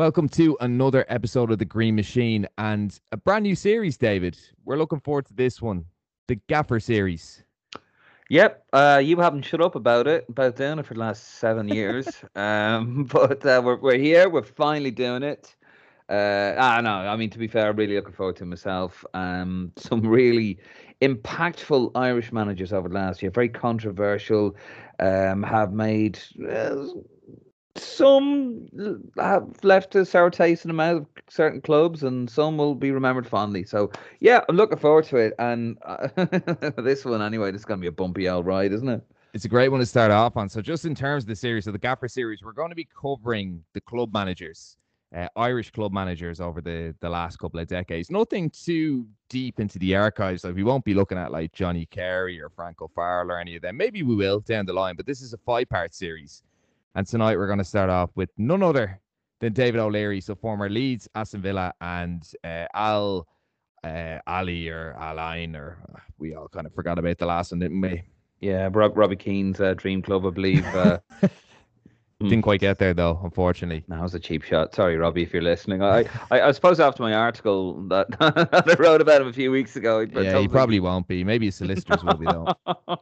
Welcome to another episode of The Green Machine and a brand new series, David. We're looking forward to this one, the Gaffer series. Yep, uh, you haven't shut up about it, about doing it for the last seven years. um, but uh, we're, we're here, we're finally doing it. Uh, ah, no, I mean, to be fair, I'm really looking forward to myself. Um, some really impactful Irish managers over the last year, very controversial, um, have made uh, some have left a sour taste in the mouth of certain clubs, and some will be remembered fondly. So, yeah, I'm looking forward to it. And uh, this one, anyway, this is going to be a bumpy old ride, isn't it? It's a great one to start off on. So, just in terms of the series, so the Gaffer series, we're going to be covering the club managers, uh, Irish club managers over the the last couple of decades. Nothing too deep into the archives. Like we won't be looking at like Johnny Carey or Frank O'Farrell or any of them. Maybe we will down the line, but this is a five part series. And tonight we're going to start off with none other than David O'Leary, so former Leeds, Aston Villa, and uh, Al uh, Ali or Alain, or uh, we all kind of forgot about the last one, didn't we? Yeah, Rob, Robbie Keane's uh, dream club, I believe. Uh, Didn't quite get there though, unfortunately. That was a cheap shot. Sorry, Robbie, if you're listening. I, I, I suppose after my article that, that I wrote about him a few weeks ago. Yeah, he probably won't be. Maybe his solicitors will be though.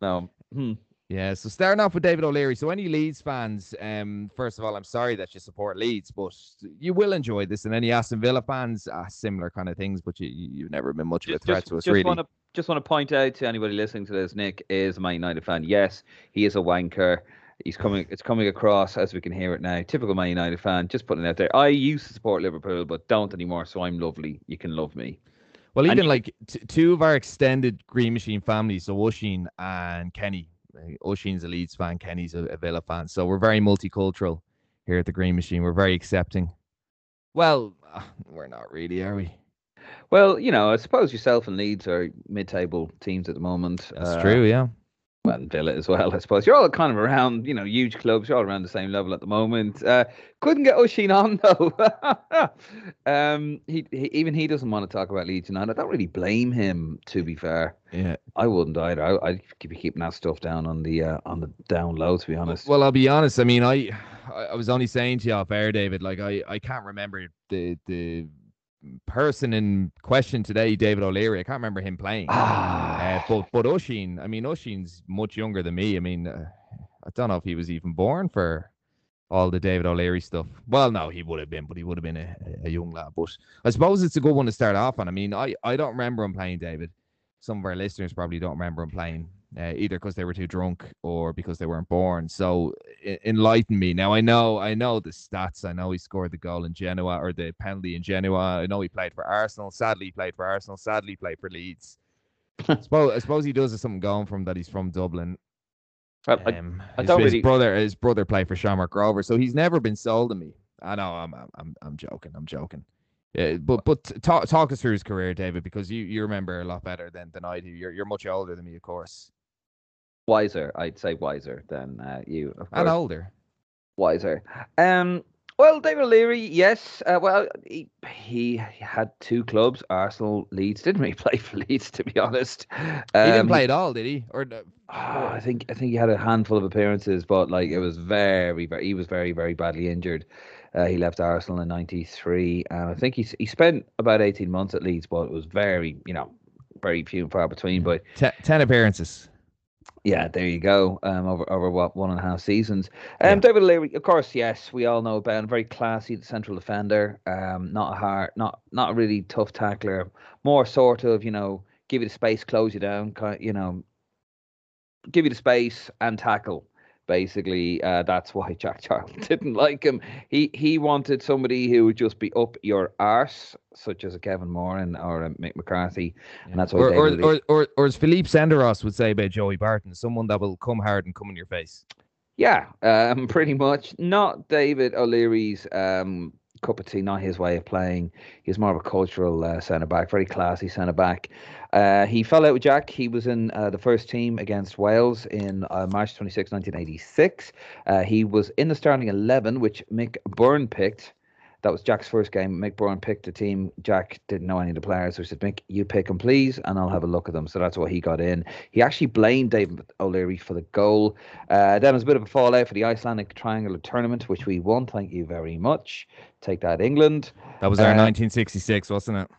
No. Hmm. Yeah, so starting off with David O'Leary. So, any Leeds fans, um, first of all, I'm sorry that you support Leeds, but you will enjoy this. And any Aston Villa fans, ah, similar kind of things, but you, you've never been much of a threat just, to us, just really. Wanna, just want to point out to anybody listening to this, Nick is a Man United fan. Yes, he is a wanker. He's coming. It's coming across as we can hear it now. Typical Man United fan. Just putting it out there. I used to support Liverpool, but don't anymore. So I'm lovely. You can love me. Well, even And- like t- two of our extended Green Machine families, so Oisin and Kenny. Uh, Oisin's a Leeds fan, Kenny's a, a Villa fan. So we're very multicultural here at the Green Machine. We're very accepting. Well, uh, we're not really, are we? Well, you know, I suppose yourself and Leeds are mid-table teams at the moment. That's Uh, true, yeah. Well, and Villa as well, I suppose. You're all kind of around, you know, huge clubs. You're all around the same level at the moment. Uh, couldn't get Oisin on though. um, he, he even he doesn't want to talk about Leeds United. I don't really blame him, to be fair. Yeah. I wouldn't either. I, I'd be keeping that stuff down on the uh, on the down low, to be honest. Well, I'll be honest. I mean, I I I was only saying to you off air, David. Like, I I can't remember the the person in question today, David O'Leary. I can't remember him playing. Uh, but but Oisin, I mean, Oisin's much younger than me. I mean, uh, I don't know if he was even born for all the David O'Leary stuff. Well, no, he would have been, but he would have been a, a young lad. But I suppose it's a good one to start off on. I mean, I I don't remember him playing David. Some of our listeners probably don't remember him playing. Uh, either because they were too drunk or because they weren't born. So enlighten me. Now I know I know the stats. I know he scored the goal in Genoa or the penalty in Genoa. I know he played for Arsenal. Sadly, he played for Arsenal. Sadly, he played for Leeds. I suppose I suppose he does have something going from that. He's from Dublin. Well, Um, I his, don't his brother his brother played for Shamrock Rover, so he's never been sold to me. I know I'm I'm I'm, I'm joking. I'm joking. Yeah, but but talk talk us through his career, David, because you, you remember a lot better than, than I do. You're you're much older than me, of course, wiser, I'd say wiser than uh, you. Of and older. wiser. Um, well, David Leary, yes. Uh, well, he, he had two clubs, Arsenal, Leeds. Didn't he play for Leeds, to be honest. he didn't Um, play at all, did he? Or the- Ah, I think I think he had a handful of appearances, but like it was very, very. He was very, very badly injured. Uh, he left Arsenal in '93, and I think he he spent about 18 months at Leeds, but it was very, you know, very few and far between. But te- ten appearances. Yeah, there you go. Um, over over what one and a half seasons. Um, Yeah. David Leary, of course, yes, we all know him. Very classy central defender. Um, not a hard, not not a really tough tackler. More sort of, you know, give you the space, close you down. Kind, you know, give you the space and tackle. Basically, uh, that's why Jack Charlton didn't like him. He he wanted somebody who would just be up your arse, such as a Kevin Moran or a Mick McCarthy, and that's why Or or, David or or or as Philippe Senderos would say about Joey Barton, someone that will come hard and come in your face. Yeah, um, pretty much. Not David O'Leary's um, cup of tea, not his way of playing. He's more of a cultural uh, centre back, very classy centre back. Uh, he fell out with Jack. He was in uh, the first team against Wales in uh, March 26, 1986. Uh, he was in the starting 11, which Mick Byrne picked. That was Jack's first game. Mick Byrne picked the team. Jack didn't know any of the players, so he said, Mick, you pick them, please, and I'll have a look at them. So that's why he got in. He actually blamed David O'Leary for the goal. Uh, then was a bit of a fallout for the Icelandic Triangular Tournament, which we won. Thank you very much. Take that, England. That was our uh, 1966, wasn't it?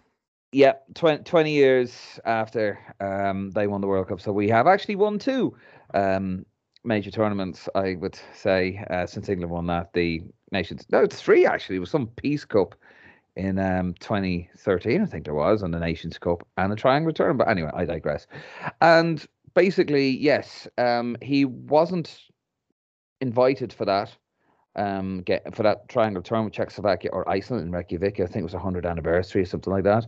Yeah, 20, 20 years after um, they won the World Cup. So we have actually won two um, major tournaments, I would say, uh, since England won that. The Nations. No, it's three actually. It was some Peace Cup in um, 2013, I think there was, and the Nations Cup and the Triangle Tournament. But anyway, I digress. And basically, yes, um, he wasn't invited for that. Um, get for that triangle tournament with Czechoslovakia or Iceland in Reykjavik. I think it was a hundred anniversary or something like that.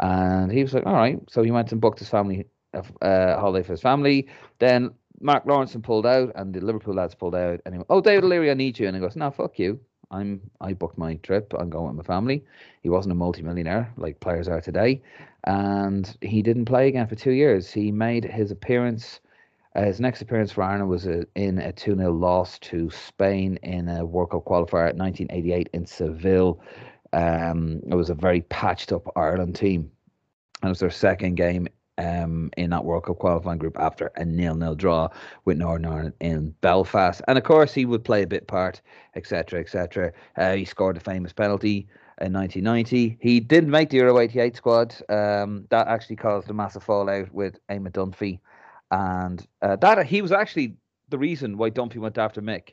And he was like, "All right." So he went and booked his family uh, holiday for his family. Then Mark Lawrenson pulled out, and the Liverpool lads pulled out. And he went, "Oh, David O'Leary, I need you." And he goes, "No, fuck you. I'm I booked my trip. I'm going with my family." He wasn't a multimillionaire like players are today, and he didn't play again for two years. He made his appearance. Uh, his next appearance for Ireland was a, in a 2 0 loss to Spain in a World Cup qualifier at 1988 in Seville. Um, it was a very patched up Ireland team. And it was their second game um, in that World Cup qualifying group after a nil-nil draw with Northern Ireland in Belfast. And of course, he would play a bit part, etc., etc. Uh, he scored the famous penalty in 1990. He didn't make the Euro 88 squad. Um, that actually caused a massive fallout with Eamon Dunphy. And uh, that he was actually the reason why Dunphy went after Mick.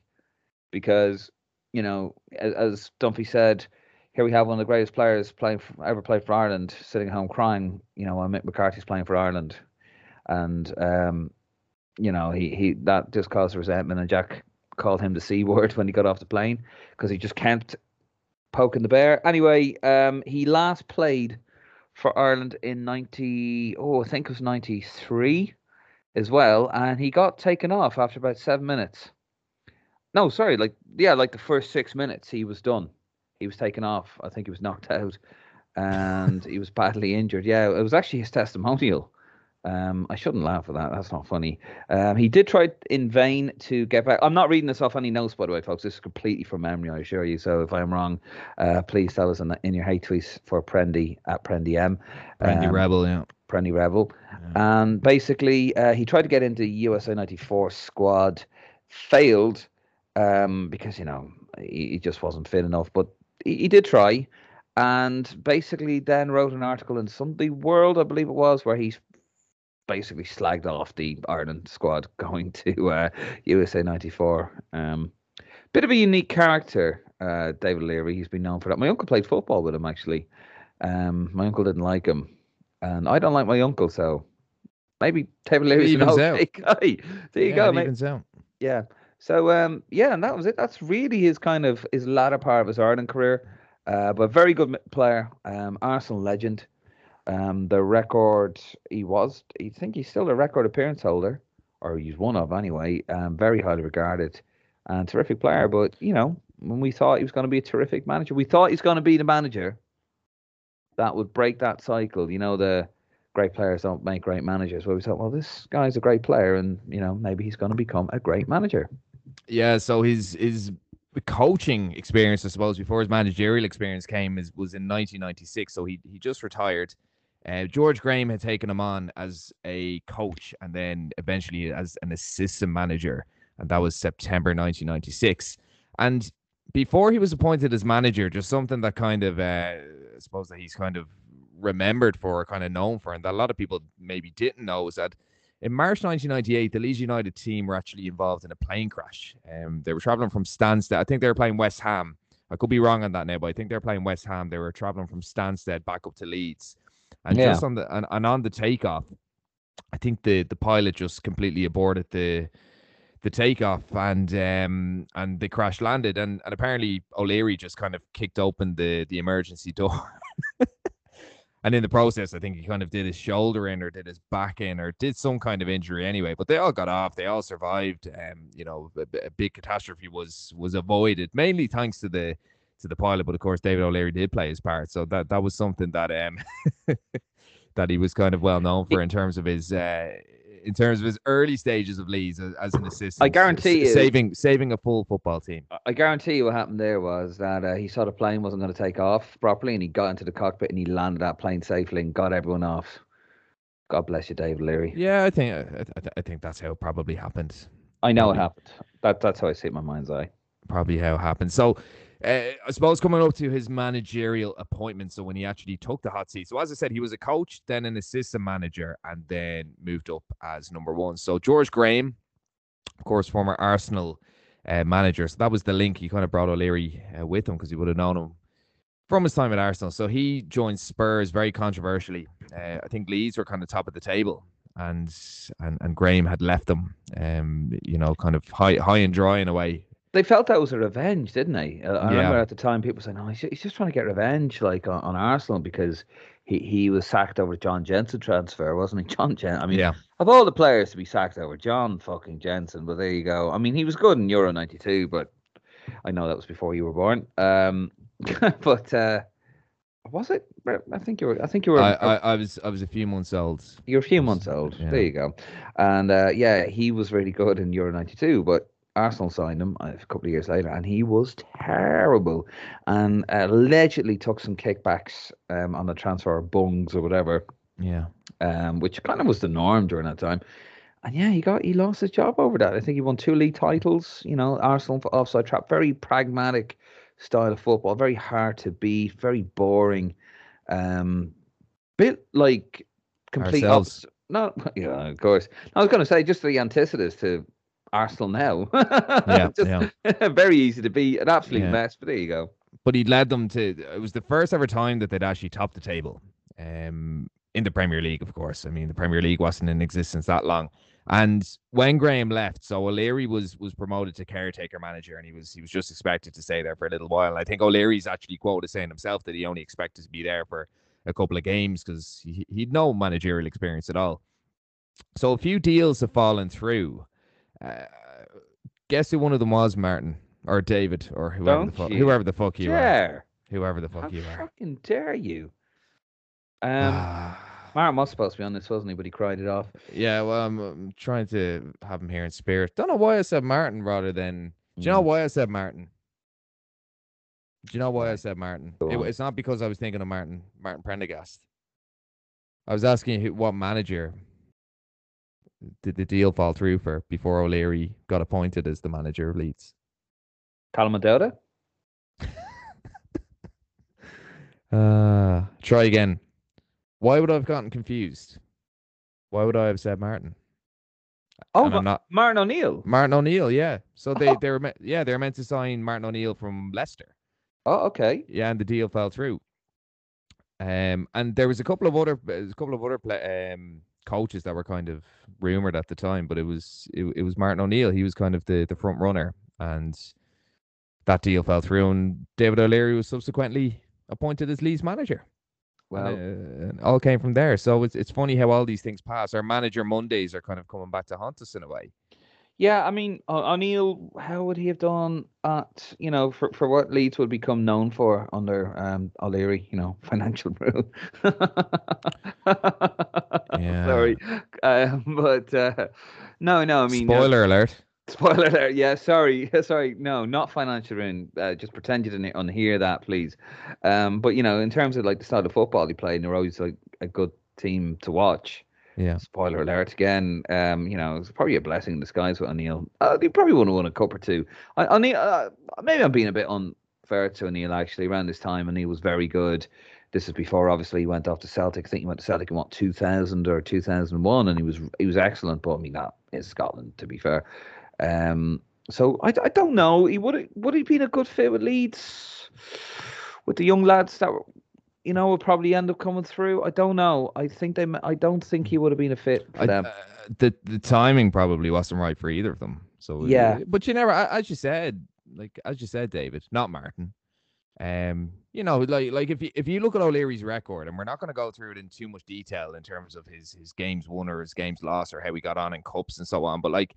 Because, you know, as, as Dunphy said, here we have one of the greatest players playing for, ever played for Ireland, sitting home crying. You know, while Mick McCarthy's playing for Ireland, and um, you know, he he that just caused resentment. And Jack called him the c word when he got off the plane because he just kept poking the bear. Anyway, um, he last played for Ireland in ninety. Oh, I think it was ninety three, as well, and he got taken off after about seven minutes. No, sorry, like yeah, like the first six minutes he was done he was taken off. I think he was knocked out, and he was badly injured. Yeah, it was actually his testimonial. Um, I shouldn't laugh at that. That's not funny. Um, he did try in vain to get back. I'm not reading this off any notes, by the way, folks. This is completely from memory, I assure you. So if I'm wrong, uh, please tell us in, the, in, your hate tweets for Prendy at Prendy M. Prendy um, Rebel, yeah. Prendy Rebel. Yeah. And basically, uh, he tried to get into USA 94 squad, failed um, because, you know, he, he just wasn't fit enough. But he, he did try, and basically then wrote an article in Sunday World, I believe it was, where he basically slagged off the Ireland squad going to uh, USA '94. Um, bit of a unique character, uh, David Leary. He's been known for that. My uncle played football with him actually. Um, my uncle didn't like him, and I don't like my uncle, so maybe David Leary's an okay guy. There you yeah, go, Yeah. So um, yeah, and that was it. That's really his kind of his latter part of his Ireland career. Uh, but very good player, um, Arsenal legend. Um, the record he was, I think he's still a record appearance holder, or he's one of anyway. Um, very highly regarded and terrific player. But you know, when we thought he was going to be a terrific manager, we thought he's going to be the manager that would break that cycle. You know, the great players don't make great managers. Where we thought, well, this guy's a great player, and you know, maybe he's going to become a great manager. Yeah, so his his coaching experience, I suppose, before his managerial experience came, is was in 1996. So he he just retired. Uh, George Graham had taken him on as a coach and then eventually as an assistant manager, and that was September 1996. And before he was appointed as manager, just something that kind of, uh, I suppose that he's kind of remembered for, kind of known for, and that a lot of people maybe didn't know is that in March 1998, the Leeds United team were actually involved in a plane crash. Um, they were traveling from Stansted. I think they were playing West Ham. I could be wrong on that now, but I think they're playing West Ham. They were traveling from Stansted back up to Leeds, and yeah. just on the and, and on the takeoff, I think the the pilot just completely aborted the the takeoff and um and the crash landed and and apparently O'Leary just kind of kicked open the the emergency door and in the process, I think he kind of did his shoulder in or did his back in or did some kind of injury anyway. But they all got off. They all survived. Um, you know, a, a big catastrophe was was avoided mainly thanks to the to the pilot. But of course, David O'Leary did play his part, so that that was something that um that he was kind of well known for in terms of his uh, in terms of his early stages of Leeds as, as an assistant. I guarantee s- you- saving saving a full football team. I guarantee you what happened there was that uh, he saw the plane wasn't going to take off properly and he got into the cockpit and he landed that plane safely and got everyone off. God bless you, Dave Leary. Yeah, I think I, I, I think that's how it probably happened. I know it happened. That, that's how I see it in my mind's eye. Probably how it happened. So. Uh, I suppose coming up to his managerial appointment, so when he actually took the hot seat. So as I said, he was a coach, then an assistant manager, and then moved up as number one. So George Graham, of course, former Arsenal uh, manager. So that was the link. He kind of brought O'Leary uh, with him because he would have known him from his time at Arsenal. So he joined Spurs very controversially. Uh, I think Leeds were kind of top of the table, and and and Graham had left them, um, you know, kind of high high and dry in a way. They felt that was a revenge, didn't they? Uh, I Yeah. remember at the time people saying, "Oh, he's he's just trying to get revenge, like on, on Arsenal because he, he was sacked over John Jensen transfer, wasn't he? John Jensen. I mean, yeah, of all the players to be sacked over, John fucking Jensen. But there you go. I mean, he was good in Euro '92, but I know that was before you were born. Um, but uh, was it? I think you were. I think you were. I, I, I was I was a few months old. You're a few months old. yeah. There you go. And uh, yeah, he was really good in Euro '92, but Arsenal signed him uh, a couple of years later, and he was terrible, and allegedly took some kickbacks um, on the transfer of bungs or whatever, Yeah, um, which kind of was the norm during that time. And yeah, he got he lost his job over that. I think he won two league titles. You know, Arsenal for offside trap, very pragmatic style of football, very hard to beat, very boring. Um, bit like complete Ourselves. opposite. No, yeah, of course. I was going to say just the antithesis to Arsenal now. yeah, Just yeah. very easy to be an absolute Yeah. mess. But there you go. But he led them to. It was the first ever time that they'd actually topped the table, um, in the Premier League, of course. I mean, the Premier League wasn't in existence that long. And when Graham left, so O'Leary was was promoted to caretaker manager, and he was he was just expected to stay there for a little while. And I think O'Leary's actually quoted saying himself that he only expected to be there for a couple of games because he, he'd no managerial experience at all. So a few deals have fallen through. Uh, guess who one of them was, Martin or David or whoever Don't the fuck, you whoever the fuck you are, whoever the How fuck you are. fucking dare you? Um. Martin was supposed to be on this, wasn't he? But he cried it off. yeah, well, I'm, I'm trying to have him here in spirit. Don't know why I said Martin rather than. Do you know Mm. why I said Martin? Do you know why I said Martin? It- it's not because I was thinking of Martin Martin Prendergast. I was asking who, what manager did the deal fall through for before O'Leary got appointed as the manager of Leeds. Callum O'Dowda? Uh, try again. Why would I have gotten confused? Why would I have said Martin? Oh, Ma- not Martin O'Neill. Martin O'Neill. Yeah, so they Oh. they were me- yeah they were meant to sign Martin O'Neill from Leicester. Oh, okay. Yeah, and the deal fell through. Um, and there was a couple of other a couple of other play, um coaches that were kind of rumored at the time, but it was it, it was Martin O'Neill. He was kind of the the front runner, and that deal fell through. And David O'Leary was subsequently appointed as Leeds manager. Well, and, uh, it all came from there. So it's it's funny how all these things pass. Our manager Mondays are kind of coming back to haunt us in a way. Yeah, I mean, O'Neill, how would he have done at, you know, for, for what Leeds would become known for under um, O'Leary, you know, financial rule? Sorry. Um, but uh, no, no, I mean, uh, Spoiler alert. Spoiler alert. Yeah, sorry. Sorry. No, not financial ruin. Uh, just pretend you didn't unhear that, please. Um, but you know, in terms of like the style of football he played, and they're always like a good team to watch. Yeah. Spoiler alert again. Um, you know, it's probably a blessing in disguise with O'Neill. Uh, he probably would have won a cup or two. I, O'Neill, uh, maybe I'm being a bit unfair to O'Neill actually. Around this time, and he was very good. This is before obviously he went off to Celtic. I think he went to Celtic in what 2000 or 2001, and he was he was excellent. But I mean, that is Scotland to be fair. Um, so I, I don't know. He would would he been a good fit with Leeds with the young lads that were, you know would probably end up coming through. I don't know. I think they. I don't think he would have been a fit for I, them. uh, the the timing probably wasn't right for either of them. So Yeah. but you never, as you said, like as you said, David, not Martin. Um, you know, like like if you if you look at O'Leary's record, and we're not going to go through it in too much detail in terms of his his games won or his games lost or how he got on in cups and so on, but like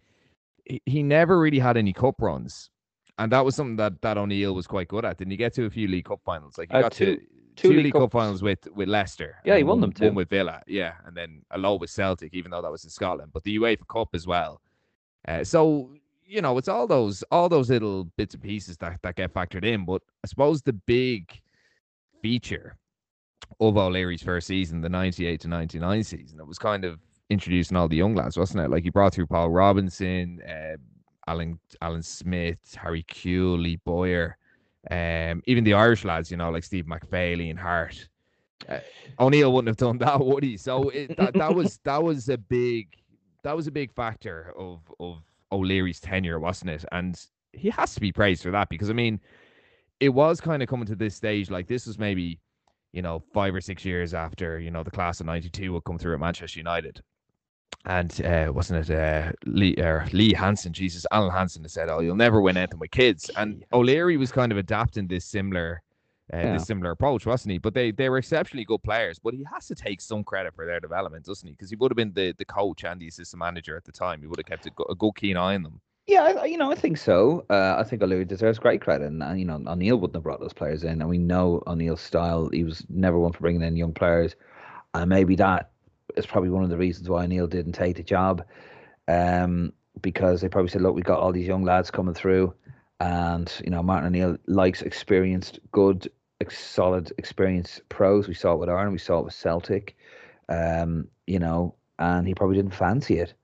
he, he never really had any cup runs, and that was something that that O'Neill was quite good at. Didn't he get to a few League Cup finals? Like he Uh, got two- to Two, two League League Cup finals with with Leicester. Yeah, he won one- them too. One with Villa, yeah, and then a low with Celtic, even though that was in Scotland. But the UEFA Cup as well. Uh, so you know, it's all those all those little bits and pieces that that get factored in. But I suppose the big feature of O'Leary's first season, the '98 to '99 season, it was kind of introducing all the young lads, wasn't it? Like he brought through Paul Robinson, uh, Alan Alan Smith, Harry Lee Bowyer, um, even the Irish lads, you know, like Steve McPhail and Harte. Uh, O'Neill wouldn't have done that, would he? So it, that that was that was a big that was a big factor of of O'Leary's tenure, wasn't it? And he has to be praised for that because I mean, it was kind of coming to this stage like this was maybe you know five or six years after you know the class of '92 would come through at Manchester United. And uh, wasn't it uh, Lee uh, Lee Hansen? Jesus, Alan Hansen has said, "Oh, you'll never win anything with kids." And O'Leary was kind of adapting this similar, uh, Yeah. this similar approach, wasn't he? But they they were exceptionally good players. But he has to take some credit for their development, doesn't he? Because he would have been the, the coach and the assistant manager at the time. He would have kept a, go- a good keen eye on them. Yeah, I- you know, I think so. Uh, I think O'Leary deserves great credit, and uh, you know, O'Neill wouldn't have brought those players in, and we know O'Neill's style. He was never one for bringing in young players, and maybe that is probably one of the reasons why O'Neill didn't take the job, um, because they probably said, "Look, we got all these young lads coming through, and you know, Martin O'Neill likes experienced, good, ex- solid, experienced pros. We saw it with Ireland, we saw it with Celtic, um, you know, and he probably didn't fancy it,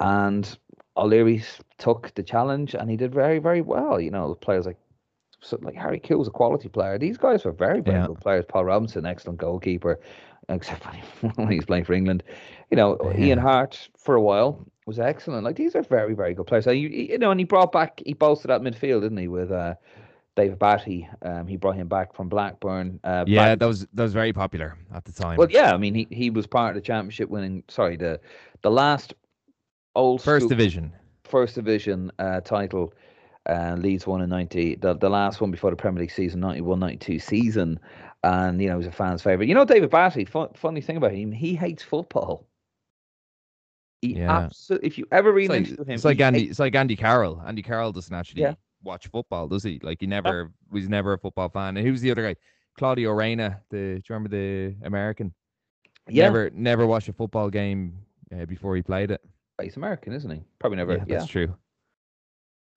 and." O'Leary took the challenge and he did very, very well. You know, players like like Harry was a quality player. These guys were very, very Yeah. good players. Paul Robinson, excellent goalkeeper, except when he, when he was playing for England. You know, Ian Harte for a while was excellent. Like these are very, very good players. So you, you know, and he brought back, he bolstered that midfield, didn't he, with uh, David Batty. Um, he brought him back from Blackburn. Uh, Yeah, Batty- that was that was very popular at the time. well, yeah. I mean, he, he was part of the championship winning. Sorry, the the last old First school- division. first division uh, title. Uh, Leeds won in 90, the, the last one before the Premier League season, 91 92 season. And, you know, he was a fan's favourite. You know, David Batty, fun, funny thing about him, he hates football. He Yeah. absolutely, if you ever read It's like, him, it's like Andy. hates- It's like Andy Carroll. Andy Carroll doesn't actually Yeah. watch football, does he? Like he never was never a football fan. And who's the other guy? Claudio Reyna. The do you remember the American? yeah, Never never watched a football game uh, before he played it. he's American, isn't he? Probably never, yeah, yeah. that's true.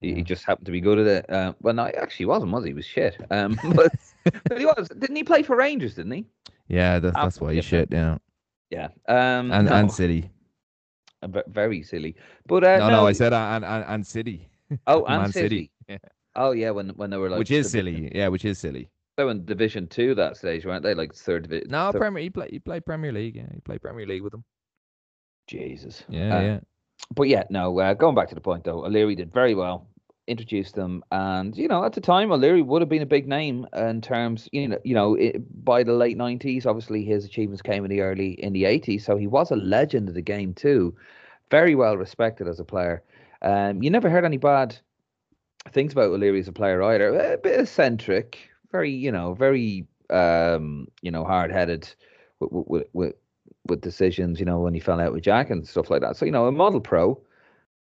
He, he just happened to be good at it. Uh, well, no, actually, wasn't, was he? He was shit. Um, but, but he was. Didn't he play for Rangers, didn't he? Yeah, that's that's why you shit. Yeah, Yeah. Um, and no, and City. very silly. But uh, No, no, I said uh, and and, and City. Oh, and City. City. Yeah. Oh yeah, when when they were like which is silly. Yeah, which is silly. They were in Division Two that stage, weren't they? Like third division. No, Premier. He play he played Premier League. Yeah, he played Premier League with them. Jesus. Yeah, Uh, yeah. But yeah, no. Uh, going back to the point though, O'Leary did very well. Introduced them, and you know, at the time, O'Leary would have been a big name in terms, you know, you know, it, by the late nineties. Obviously, his achievements came in the early in the eighties, so he was a legend of the game too. Very well respected as a player. Um, you never heard any bad things about O'Leary as a player either. A bit eccentric, very, you know, very, um, you know, hard headed with, with with with decisions. You know, when he fell out with Jack and stuff like that. So you know, a model pro,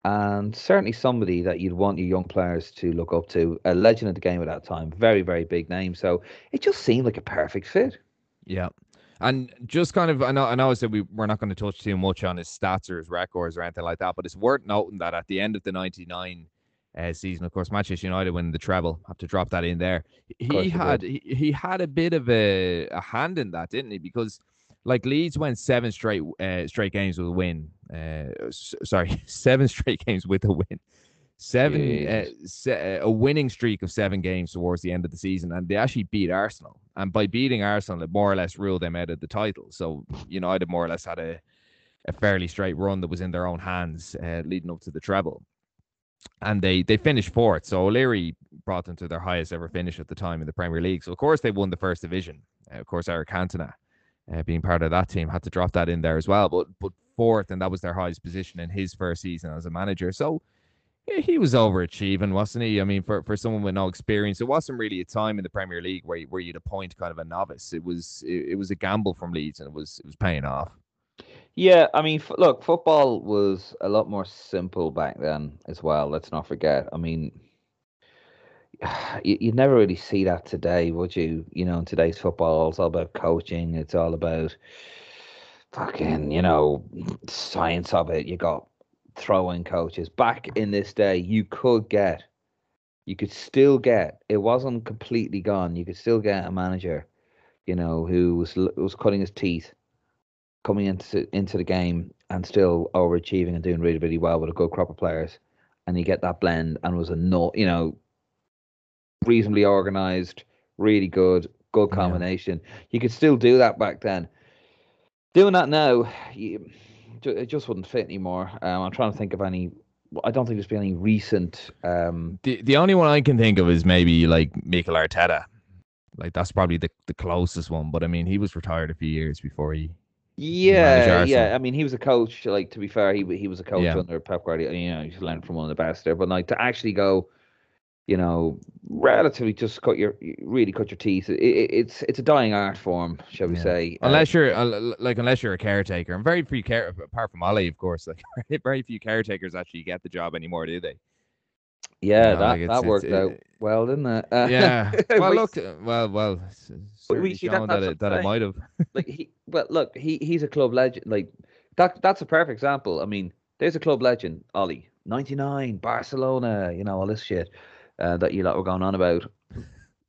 and certainly somebody that you'd want your young players to look up to. A legend of the game at that time, very very big name. So it just seemed like a perfect fit. Yeah. And just kind of, I know, I know I said we, we're not going to touch too much on his stats or his records or anything like that, but it's worth noting that at the end of the 99 uh, season, of course, Manchester United win the treble. Have to drop that in there. He had he, he had a bit of a, a hand in that, didn't he? Because like Leeds went seven straight uh, straight games with a win. Uh, s- sorry, seven straight games with a win. Seven uh, se- a winning streak of seven games towards the end of the season, and they actually beat Arsenal. And by beating Arsenal, it more or less ruled them out of the title. So United more or less had a a fairly straight run that was in their own hands uh, leading up to the treble. And they they finished fourth. So O'Leary brought them to their highest ever finish at the time in the Premier League. So of course they won the first division. Uh, of course Eric Cantona, uh, being part of that team, had to drop that in there as well. But but fourth, and that was their highest position in his first season as a manager. So yeah, he was overachieving, wasn't he? I mean, for, for someone with no experience, it wasn't really a time in the Premier League where where you'd appoint kind of a novice. It was it, it was a gamble from Leeds, and it was it was paying off. Yeah, I mean, f- look, football was a lot more simple back then as well. Let's not forget. I mean, you, would never really see that today, would you? You know, in today's football, it's all about coaching. It's all about fucking, you know, science of it. You got throwing coaches. Back in this day, you could get, you could still get. It wasn't completely gone. You could still get a manager, you know, who was was cutting his teeth, coming into into the game and still overachieving and doing really really well with a good crop of players, and you get that blend and was a no, you know, reasonably organized, really good, good combination. Yeah. You could still do that back then. Doing that now, you, it just wouldn't fit anymore. Um, I'm trying to think of any. I don't think there's been any recent. Um, the the only one I can think of is maybe like Mikel Arteta. Like that's probably the, the closest one. But I mean, he was retired a few years before he. Yeah, yeah. I mean, he was a coach. Like to be fair, he he was a coach yeah. under Pep Guardiola. You know, he learned from one of the best there. But like to actually go you know, relatively just cut your really cut your teeth. It, it, it's it's a dying art form, shall we yeah. say? Unless uh, you're uh, like unless you're a caretaker, and very few care apart from Ollie, of course, like very few caretakers actually get the job anymore, do they? Yeah, you know, that like that worked out well, didn't it? Uh, yeah. Well, look, uh, well, well, we see that, that, it, that it might have. like he, well, look, he he's a club legend. Like that, that's a perfect example. I mean, there's a club legend, Ollie, ninety nine, Barcelona, you know, all this shit uh, that you lot were going on about.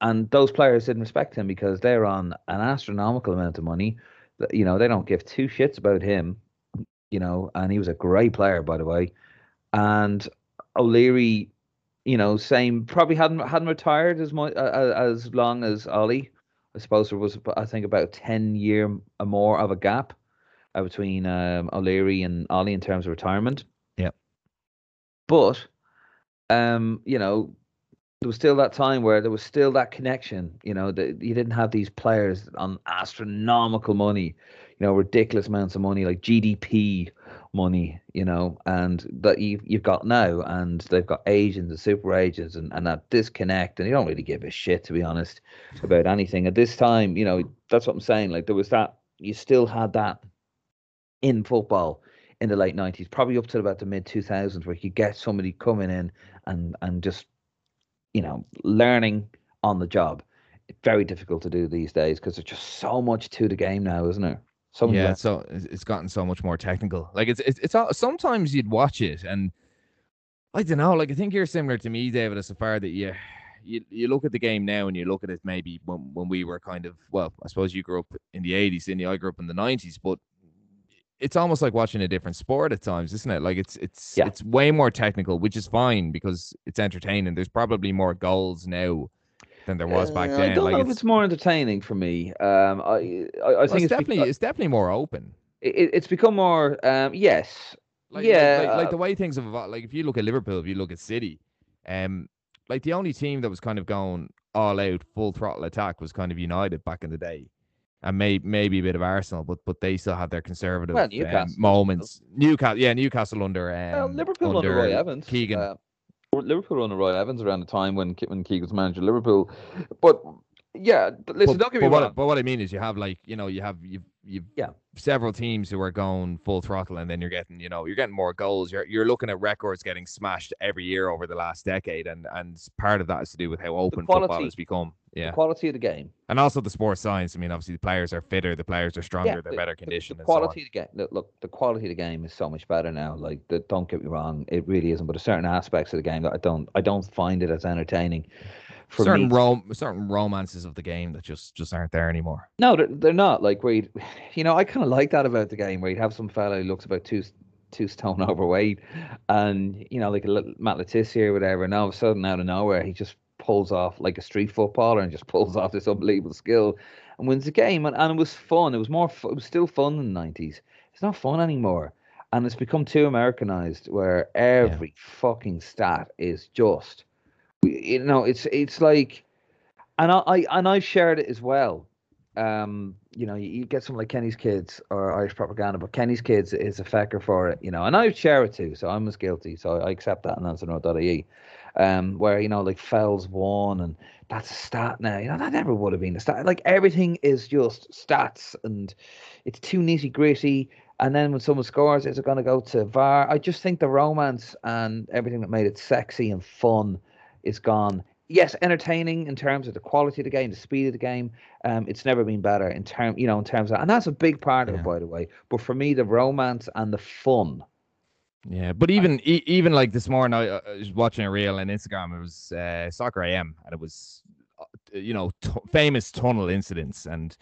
And those players didn't respect him because they're on an astronomical amount of money. You know, they don't give two shits about him. You know, and he was a great player, by the way. And O'Leary, you know, same probably hadn't hadn't retired as much uh, as long as Ollie. I suppose there was, I think, about ten year or more of a gap uh, between um, O'Leary and Ollie in terms of retirement. Yeah. But, um, you know, there was still that time where there was still that connection. You know, that you didn't have these players on astronomical money, you know, ridiculous amounts of money like GDP money, you know, and that you you've got now, and they've got agents and super agents, and, and that disconnect, and you don't really give a shit to be honest about anything at this time. You know, that's what I'm saying. Like there was that, you still had that in football in the late 90s, probably up to about the mid 2000s, where you get somebody coming in and and just you know, learning on the job. It's very difficult to do these days because there's just so much to the game now, isn't there? So yeah, so it's gotten so much more technical. Like it's it's it's all, sometimes you'd watch it and I don't know. Like I think you're similar to me, David, as far that you you you look at the game now and you look at it maybe when when we were kind of well, I suppose you grew up in the '80s, and I grew up in the '90s, but it's almost like watching a different sport at times, isn't it? Like it's it's yeah. it's way more technical, which is fine because it's entertaining. There's probably more goals now than there was back uh, then. I don't like know it's, if it's more entertaining for me. Um, I I, I well, think it's, it's definitely it's definitely more open. It, it's become more um, yes, like, yeah, like, like, like, the way things have evolved. Like if you look at Liverpool, if you look at City, um, like the only team that was kind of going all out, full throttle attack was kind of United back in the day and may, maybe a bit of Arsenal, but but they still had their conservative well, um, moments. Newcastle, yeah, Newcastle under um, well, Liverpool under, under Roy Evans, Keegan. Uh, Liverpool under Roy Evans around the time when when Keegan was manager Liverpool, but yeah, listen, but, don't get me but wrong. What, but what I mean is, you have like you know, you have you you've yeah several teams who are going full throttle, and then you're getting you know you're getting more goals. You're you're looking at records getting smashed every year over the last decade, and and part of that is to do with how open quality, football has become. Yeah, quality of the game, and also the sports science. I mean, obviously the players are fitter, the players are stronger, yeah, they're the, better conditioned. The, the quality so of the game. Look, look, the quality of the game is so much better now. Like, the, don't get me wrong, it really isn't. But there's certain aspects of the game that I don't I don't find it as entertaining certain rom- certain romances of the game that just just aren't there anymore. No, they're, they're not. Like where you know, I kind of like that about the game where you'd have some fellow who looks about two two stone overweight, and you know, like a little Matt Le Tissier or whatever, and all of a sudden out of nowhere he just pulls off like a street footballer and just pulls off this unbelievable skill and wins the game. And, and it was fun. It was more. It was still fun in the nineties. It's not fun anymore. And it's become too Americanized, where every yeah. fucking stat is just you know, it's it's like, and I, I and I've shared it as well. Um, you know, you, you, get something like Kenny's Kids or Irish Propaganda, but Kenny's Kids is a fecker for it, you know, and I share it too, so I'm as guilty, so I accept that and that's another.ie. Um, where you know, like Fells won, and that's a stat now. You know, that never would have been a stat. Like everything is just stats, and it's too nitty gritty. And then when someone scores, is it going to go to VAR? I just think the romance and everything that made it sexy and fun is gone yes, entertaining in terms of the quality of the game, the speed of the game. Um, it's never been better in term, you know, in terms of, and that's a big part of it, by the way. But for me, the romance and the fun. Yeah, but even e- even like this morning, I, I was watching a reel on Instagram. It was uh, Soccer AM, and it was, uh, you know, t- famous tunnel incidents, and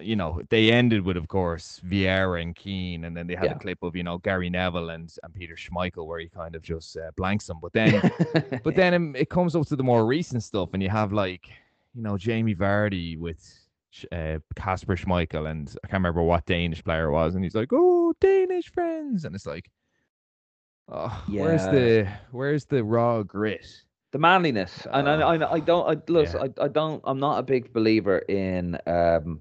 you know they ended with, of course, Vieira and Keane, and then they had Yeah. a clip of you know Gary Neville and and Peter Schmeichel where he kind of just uh, blanks them. But then, but then um, it comes up to the more recent stuff, and you have like, you know, Jamie Vardy with Sch- uh, Kasper Schmeichel, and I can't remember what Danish player it was, and he's like, "Oh, Danish friends," and it's like, oh, where's the where's the raw grit? the manliness and I, I, I don't I listen Yeah. I, I don't I'm not a big believer in um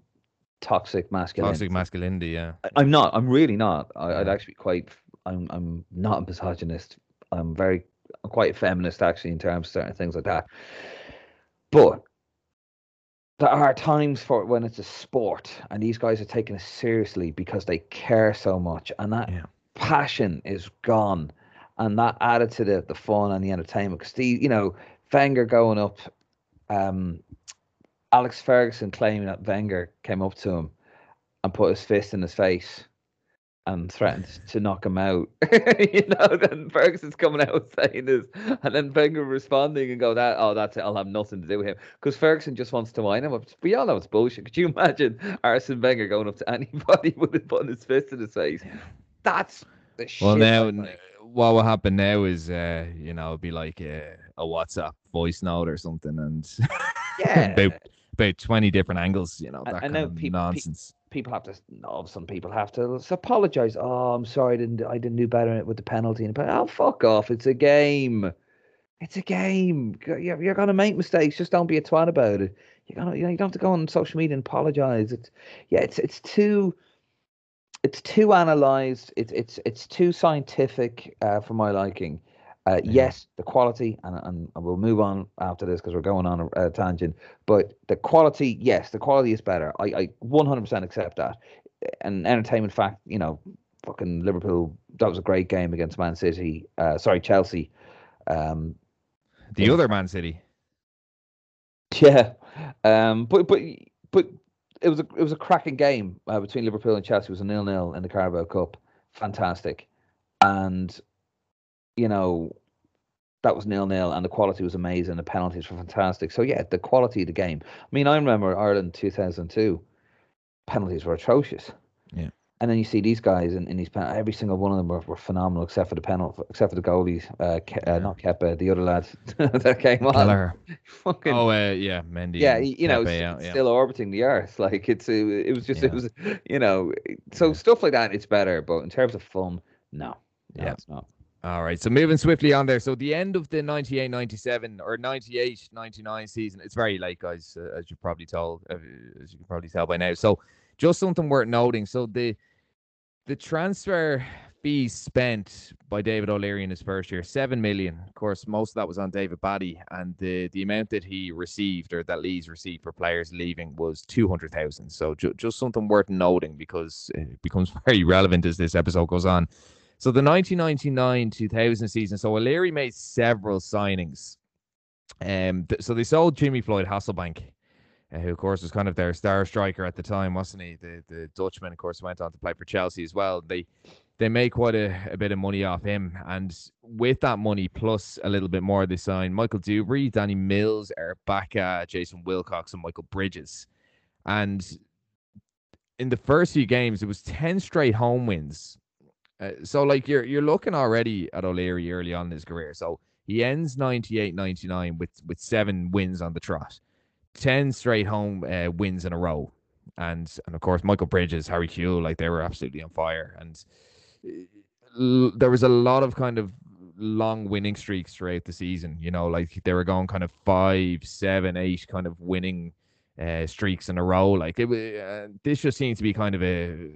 toxic masculinity. Toxic masculinity, yeah. I- I'm not I'm really not I, I'd Yeah. actually quite I'm I'm not a misogynist I'm very I'm quite feminist actually in terms of certain things like that but there are times for when it's a sport and these guys are taking it seriously because they care so much and that Yeah. passion is gone and that added to the the fun and the entertainment because the you know Wenger going up um Alex Ferguson claiming that Wenger came up to him and put his fist in his face and threatened to knock him out. you know, then Ferguson's coming out saying this, and then Wenger responding and go, "That oh, that's it. I'll have nothing to do with him." Because Ferguson just wants to wind him up. We all know it's bullshit. Could you imagine Arsene Wenger going up to anybody with it, putting his fist in his face? That's the shit. Well, now what will happen now is, uh, you know, it'd be like a, a WhatsApp voice note or something, and yeah. about about twenty different angles, you know, that and kind now of peop- pe- nonsense. people have to no, some people have to apologize. Oh, I'm sorry, I didn't I didn't do better with the penalty. And oh, fuck off! It's a game. It's a game. You're, you're gonna make mistakes. Just don't be a twat about it. You're gonna you know you don't have to go on social media and apologize. It's yeah, it's it's too it's too analyzed. It's it's it's too scientific uh, for my liking. Uh. Yes, the quality, and, and and we'll move on after this because we're going on a, a tangent. But the quality, yes, the quality is better. I, I 100% accept that. An entertainment fact, you know, fucking Liverpool. That was a great game against Man City. Uh, sorry, Chelsea. Um, The yeah. other Man City, yeah, um, but but but it was a it was a cracking game uh, between Liverpool and Chelsea. It was a nil nil in the Carabao Cup. Fantastic, and you know that was nil nil, and the quality was amazing. The penalties were fantastic. So yeah, the quality of the game. I mean, I remember Ireland two thousand two. Penalties were atrocious. Yeah. And then you see these guys in, in these pen- every single one of them were, were phenomenal except for the penalty, except for the goalies. Uh, Ke- uh not Kepa, the other lad that came on. Kelleher. Fucking Oh, uh, yeah, Mendy. yeah, you know, yeah, still orbiting the Earth. Like it's, uh, it was just, Yeah. it was, you know, so Yeah. stuff like that. It's better, but in terms of fun, no, no, Yeah. it's not. All right, so moving swiftly on there. So the end of the 98 97 or 98 99 season, it's very late, guys, uh, as you probably told, uh, as you can probably tell by now. So just something worth noting. So the the transfer fees spent by David O'Leary in his first year, seven million. Of course, most of that was on David Batty, and the the amount that he received or that Leeds received for players leaving was two hundred thousand. So ju- just something worth noting because it becomes very relevant as this episode goes on. So the 1999-2000 season. So O'Leary made several signings. Um, th- so they sold Jimmy Floyd Hasselbaink, uh, who of course was kind of their star striker at the time, wasn't he? The the Dutchman, of course, went on to play for Chelsea as well. They they made quite a, a bit of money off him, and with that money plus a little bit more, they signed Michael Duberry, Danny Mills, Eirik Bakke, Jason Wilcox, and Michael Bridges. And in the first few games, it was ten straight home wins. Uh, so like you're you're looking already at O'Leary early on in his career. So he ends 98-99 with with seven wins on the trot, ten straight home uh, wins in a row, and and of course Michael Bridges, Harry Kewell, like they were absolutely on fire, and uh, l- there was a lot of kind of long winning streaks throughout the season. You know, like they were going kind of five, seven, eight kind of winning uh, streaks in a row. Like it, uh, this just seems to be kind of a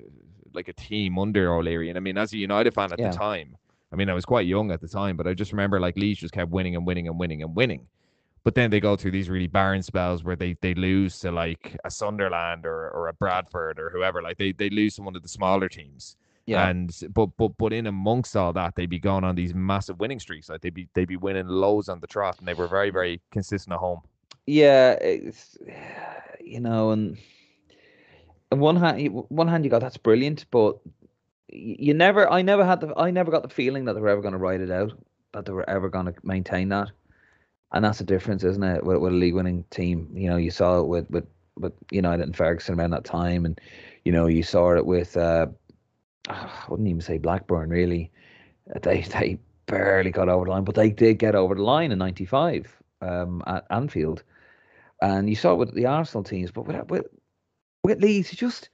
like a team under O'Leary. And I mean, as a United fan at Yeah. the time, I mean, I was quite young at the time, but I just remember like Leeds just kept winning and winning and winning and winning. But then they go through these really barren spells where they they lose to like a Sunderland or, or a Bradford or whoever. Like they they lose to one of the smaller teams. Yeah. And but but but in amongst all that, they'd be going on these massive winning streaks. Like they'd be they'd be winning loads on the trot, and they were very very consistent at home. Yeah, you know, and on one hand, you- one hand you go that's brilliant, but you never, I never had the, I never got the feeling that they were ever going to write it out, that they were ever going to maintain that, and that's the difference, isn't it, with, with a league-winning team? You know, you saw it with with with United and Ferguson around that time, and you know, you saw it with, uh, I wouldn't even say Blackburn really, they they barely got over the line, but they did get over the line in '95 um, at Anfield. And you saw it with the Arsenal teams, but with with, with Leeds, you just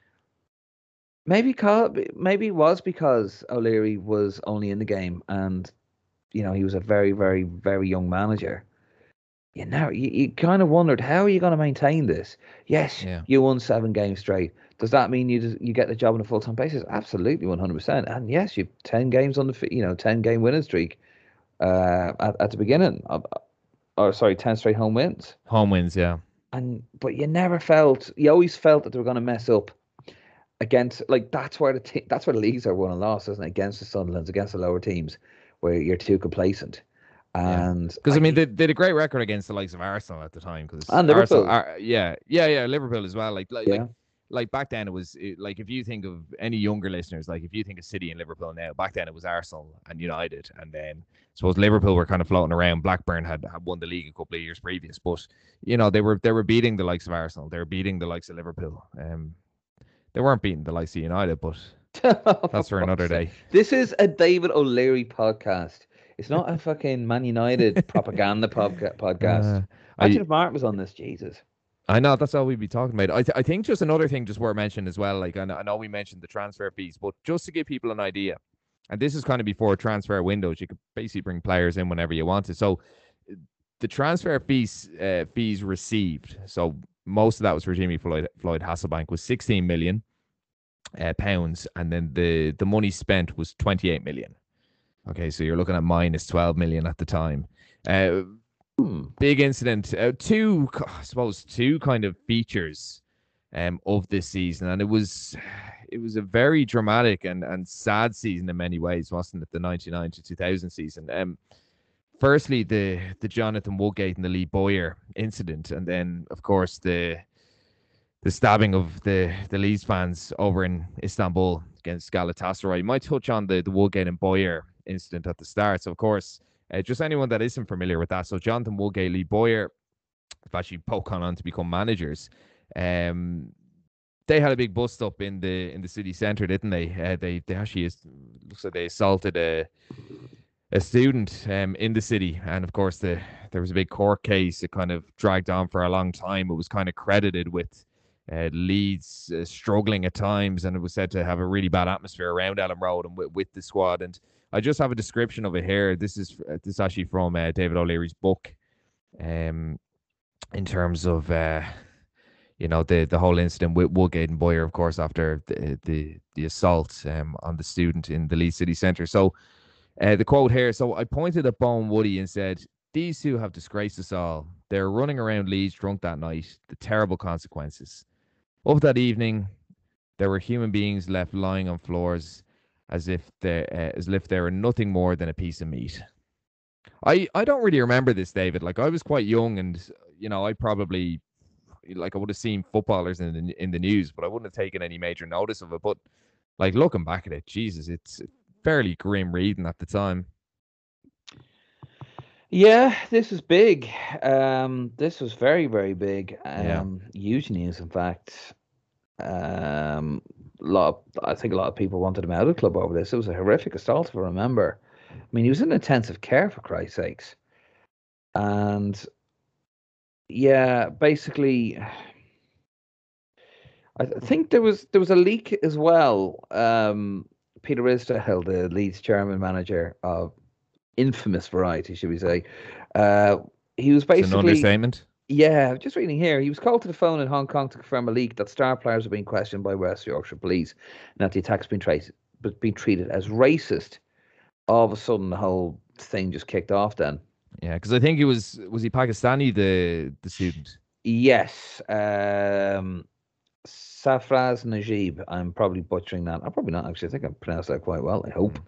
maybe maybe it was because O'Leary was only in the game, and you know he was a very, very, very young manager. You know, you, you kind of wondered how are you going to maintain this? Yes, Yeah. you won seven games straight. Does that mean you just, you get the job on a full time basis? Absolutely, one hundred percent. And yes, you've ten games on the you know ten game winning streak uh, at at the beginning. Of, or sorry, ten straight home wins Home wins, yeah. And but you never felt you always felt that they were going to mess up against like that's where the te- that's where the leagues are won and lost, isn't it? Against the Sunderlands, against the lower teams, where you're too complacent. And Because I mean, they, they had a great record against the likes of Arsenal at the time. Because And Arsenal, Ar- yeah, yeah, yeah, Liverpool as well. Like, like, Yeah. like, like back then it was it, like if you think of any younger listeners, like if you think of City and Liverpool now, back then it was Arsenal and United, and then I suppose Liverpool were kind of floating around. Blackburn had, had won the league a couple of years previous, but you know they were they were beating the likes of Arsenal, they were beating the likes of Liverpool. Um, they weren't beating the likes of United, but that's for another day. This is a David O'Leary podcast. It's not a fucking Man United propaganda podcast. Uh, I- Imagine if Martin was on this, Jesus. I know that's all we'd be talking about. I, th- I think just another thing just worth mentioning as well. Like I know, I know we mentioned the transfer fees, but just to give people an idea, and this is kind of before transfer windows, you could basically bring players in whenever you wanted. So the transfer fees uh, fees received. So most of that was for Jimmy Floyd Floyd Hasselbaink was 16 million uh, pounds, and then the the money spent was 28 million. Okay, so you're looking at minus 12 million at the time. Uh. Big incident. Uh, two, I suppose, two kind of features um, of this season, and it was it was a very dramatic and and sad season in many ways, wasn't it? The ninety nine to two thousand season. Um, firstly, the the Jonathan Woodgate and the Lee Bowyer incident, and then of course the the stabbing of the the Leeds fans over in Istanbul against Galatasaray. You might touch on the the Woodgate and Bowyer incident at the start. So of course, uh, just anyone that isn't familiar with that. So Jonathan Woodgate, Lee Bowyer, have actually both on to become managers. Um, they had a big bust up in the in the city centre, didn't they? Uh, they they actually looks like they assaulted a a student um, in the city, and of course the there was a big court case. It kind of dragged on for a long time. It was kind of credited with uh, Leeds uh, struggling at times, and it was said to have a really bad atmosphere around Elland Road and with, with the squad. And I just have a description of it here. This is uh, this is actually from uh, David O'Leary's book, um, in terms of uh, you know the the whole incident with Woodgate and Bowyer, of course, after the the, the assault um, on the student in the Leeds city centre. So uh, the quote here. So I pointed at Bone Woody and said, "These two have disgraced us all. They're running around Leeds drunk that night. The terrible consequences." Of that evening, there were human beings left lying on floors as if they uh, as if they were nothing more than a piece of meat. I I don't really remember this, David. Like I was quite young, and you know I probably like I would have seen footballers in the in the news, but I wouldn't have taken any major notice of it. But like looking back at it, Jesus, it's fairly grim reading at the time. Yeah, this was big. Um, this was very, very big. Yeah. Um, huge news, in fact. Um, lot. Of, I think a lot of people wanted him out of the club over this. It was a horrific assault, if I remember. I mean, he was in intensive care for Christ's sakes, and yeah, basically, I think there was there was a leak as well. Um, Peter Ridsdale, the Leeds chairman manager of infamous variety, should we say? Uh, he was It's an basically understatement. Yeah, just reading here. He was called to the phone in Hong Kong to confirm a leak that star players are being questioned by West Yorkshire Police and that the attack's been traced but being treated as racist. All of a sudden, the whole thing just kicked off. Then, Yeah, because I think he was was he Pakistani the the student. yes. Um, Sarfraz Najeib. I'm probably butchering that. I'm probably not actually. I think I pronounced that quite well. I hope.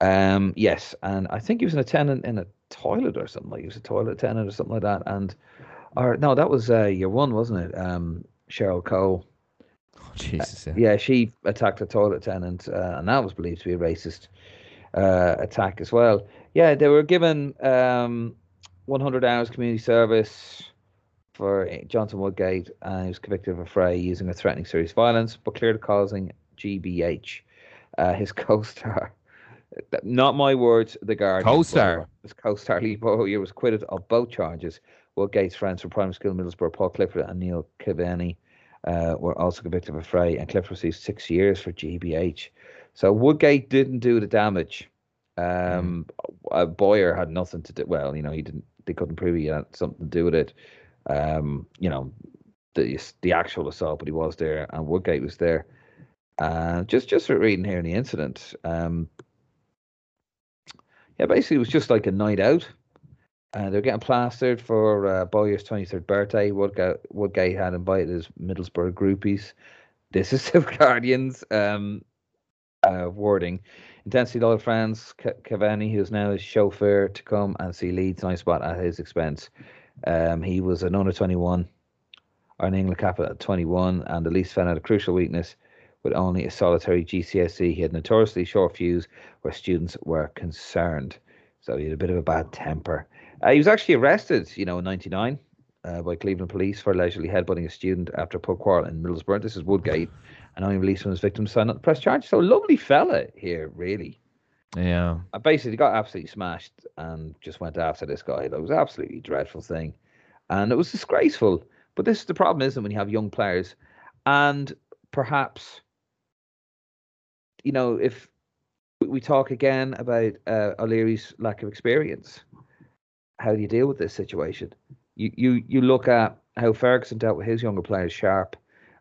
Um, yes, and I think he was an attendant in a toilet or something. Like he was a toilet attendant or something like that. And or no, that was uh, year one, wasn't it? Um, Cheryl Cole. Oh, Jesus. Yeah. yeah. she attacked a toilet attendant, uh, and that was believed to be a racist uh, attack as well. Yeah, they were given um, 100 hours community service for Johnson Woodgate, and he was convicted of affray using a threatening serious violence, but cleared of causing GBH. Uh, his co-star, not my words, the guard. Co-star. His co-star Lee Bowyer was acquitted of both charges. Woodgate's friends from primary school Middlesbrough, Paul Clifford and Neil Caveney, uh, were also convicted of affray, and Clifford received six years for GBH. So Woodgate didn't do the damage. Um, mm. Bowyer had nothing to do. Well, you know, he didn't. They couldn't prove he had something to do with it um, you know, the the actual assault, but he was there, and Woodgate was there. Uh, just just for reading here in the incident, um, yeah, basically it was just like a night out. Uh, they're getting plastered for uh, Bowyer's 23rd birthday. Woodgate, Woodgate had invited his Middlesbrough groupies. This is the Guardian's um, uh, wording. Intensely loyal friends, Caveney, who's now his chauffeur, to come and see Leeds nice spot at his expense. Um, he was an under 21 or an England cap at 21, and the Leeds fan had a crucial weakness with only a solitary GCSE. He had notoriously short fuse where students were concerned. So he had a bit of a bad temper. Uh, he was actually arrested, you know, in 99 uh, by Cleveland police for allegedly headbutting a student after a pub quarrel in Middlesbrough. This is Woodgate. And only released when his victim signed up the press charge. So lovely fella here, really. Yeah. I basically got absolutely smashed and just went after this guy. That was absolutely dreadful thing. And it was disgraceful. But this is the problem, isn't it, when you have young players? And perhaps, you know, if we talk again about uh, O'Leary's lack of experience, how do you deal with this situation? You you you look at how Ferguson dealt with his younger players, Sharpe,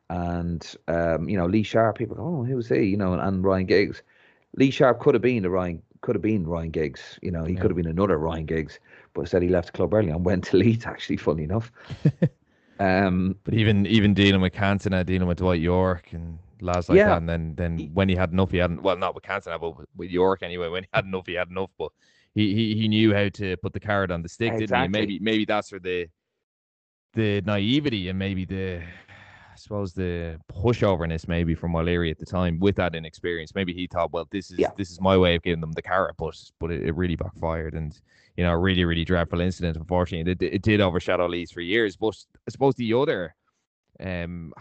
and um, you know Lee Sharpe. People go, oh, who's he? You know, and, and Ryan Giggs. Lee Sharpe could have been a Ryan could have been Ryan Giggs. You know, he yeah. could have been another Ryan Giggs, but said he left the club early and went to Leeds. Actually, funny enough. um, but even even dealing with Cantona, dealing with Dwight Yorke and lads like yeah. that, and then then when he had enough, he hadn't. Well, not with Cantona, but with Yorke anyway. When he had enough, he had enough. But he he, he knew how to put the carrot on the stick, exactly. didn't he? Maybe maybe that's where the the naivety and maybe the I suppose the pushoverness maybe from O'Leary at the time with that inexperience. Maybe he thought, well, this is yeah. this is my way of giving them the carrot, but but it, it really backfired, and you know, a really really dreadful incident. Unfortunately, it, it did overshadow Leeds for years. But I suppose the other um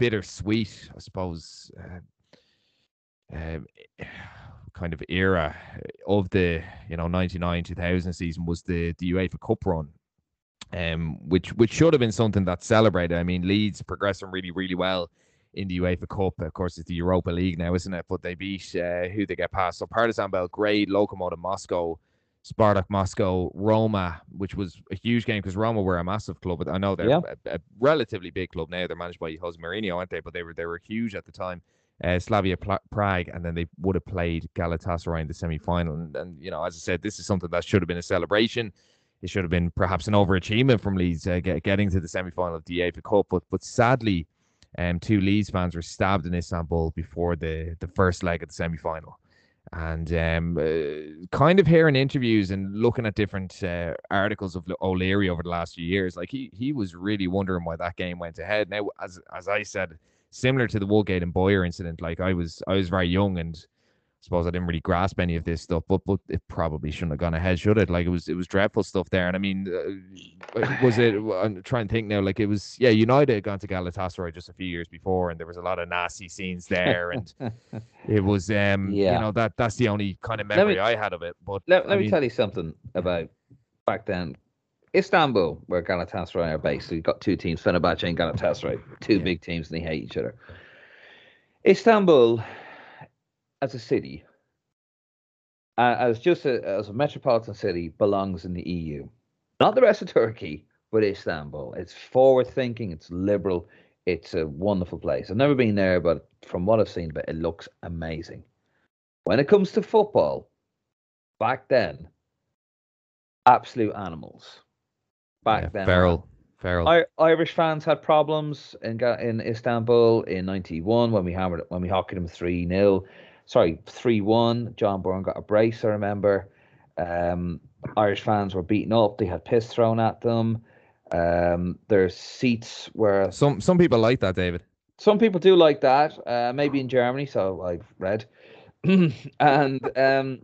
bittersweet, I suppose, uh, um, kind of era of the you know 99 2000 season was the the UEFA Cup run um, which which should have been something that's celebrated. I mean, Leeds progressing really, really well in the UEFA Cup. Of course, it's the Europa League now, isn't it? But they beat uh, who they get past. So Partizan Belgrade, Lokomotiv Moscow, Spartak Moscow, Roma, which was a huge game because Roma were a massive club. I know they're yeah. a, a, relatively big club now. They're managed by Jose Mourinho, aren't they? But they were they were huge at the time. Uh, Slavia Prague, and then they would have played Galatasaray in the semi final. And, and, you know, as I said, this is something that should have been a celebration it should have been perhaps an overachievement from Leeds uh, get, getting to the semi final of the UEFA Cup. But but sadly, um, two Leeds fans were stabbed in Istanbul before the the first leg of the semi final. And um, uh, kind of hearing interviews and looking at different uh, articles of O'Leary over the last few years, like he he was really wondering why that game went ahead. Now, as as I said, similar to the Woodgate and Bowyer incident, like I was I was very young and I suppose I didn't really grasp any of this stuff, but but it probably shouldn't have gone ahead, should it? Like it was it was dreadful stuff there. And I mean, uh, was it? I'm trying to think now. Like it was, yeah. United had gone to Galatasaray just a few years before, and there was a lot of nasty scenes there, and it was, um, yeah. you know, that that's the only kind of memory me, I had of it. But let, let me mean, tell you something about back then. Istanbul, where Galatasaray are based, you've got two teams, Fenerbahce and Galatasaray, two yeah. big teams, and they hate each other. Istanbul as a city, uh, as just a, as a metropolitan city, belongs in the EU. Not the rest of Turkey, but Istanbul. It's forward thinking, it's liberal, it's a wonderful place. I've never been there, but from what I've seen, but it looks amazing. When it comes to football, back then, absolute animals. Back yeah, then, feral, Feral. I, Irish fans had problems in in Istanbul in '91 when we hammered when we hockeyed them three 0 Sorry, three one. John Byrne got a brace. I remember. Um, Irish fans were beaten up. They had piss thrown at them. Um, their seats were. Some some people like that, David. Some people do like that. Uh, maybe in Germany, so I've read. and um,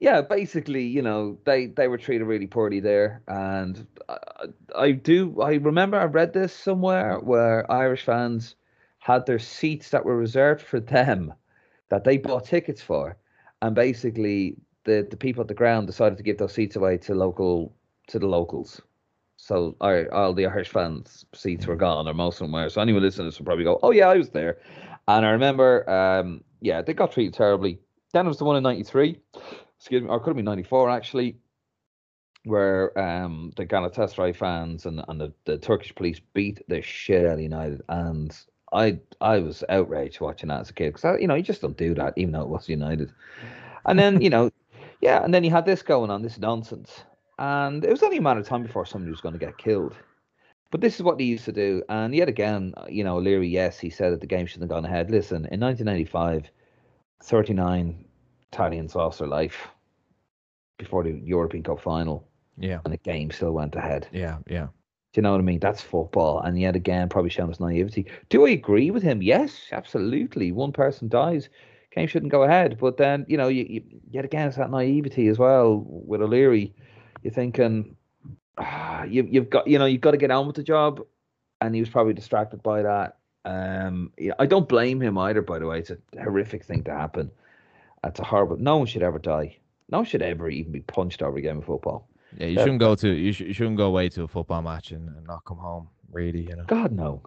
yeah, basically, you know, they they were treated really poorly there, and I, I do I remember I read this somewhere where Irish fans had their seats that were reserved for them, that they bought tickets for, and basically the the people at the ground decided to give those seats away to local to the locals. So all the Irish fans' seats were gone, or most of them were. So anyone listening to will probably go, "Oh yeah, I was there," and I remember, um, yeah, they got treated terribly. Then it was the one in '93 excuse me, or could have been 94 actually, where um, the Galatasaray fans and, and the, the Turkish police beat the shit out of United. And I I was outraged watching that as a kid because, you know, you just don't do that, even though it was United. And then, you know, yeah, and then you had this going on, this nonsense. And it was only a matter of time before somebody was going to get killed. But this is what they used to do. And yet again, you know, Leary, yes, he said that the game shouldn't have gone ahead. Listen, in 1995, 39 Italians lost their life before the European Cup final, Yeah. and the game still went ahead. Yeah. Yeah. Do you know what I mean? That's football, and yet again, probably showing us naivety. Do I agree with him? Yes, absolutely. One person dies, game shouldn't go ahead. But then, you know, you, you yet again, it's that naivety as well with O'Leary. You're thinking, ah, you, you've got, you know, you've got to get on with the job, and he was probably distracted by that. Um, yeah, I don't blame him either. By the way, it's a horrific thing to happen. It's a horrible. No one should ever die. No one should ever even be punched over a game of football. Yeah. You Yeah. shouldn't go to you, sh- you shouldn't go away to a football match and, and not come home. Really, you know. God no.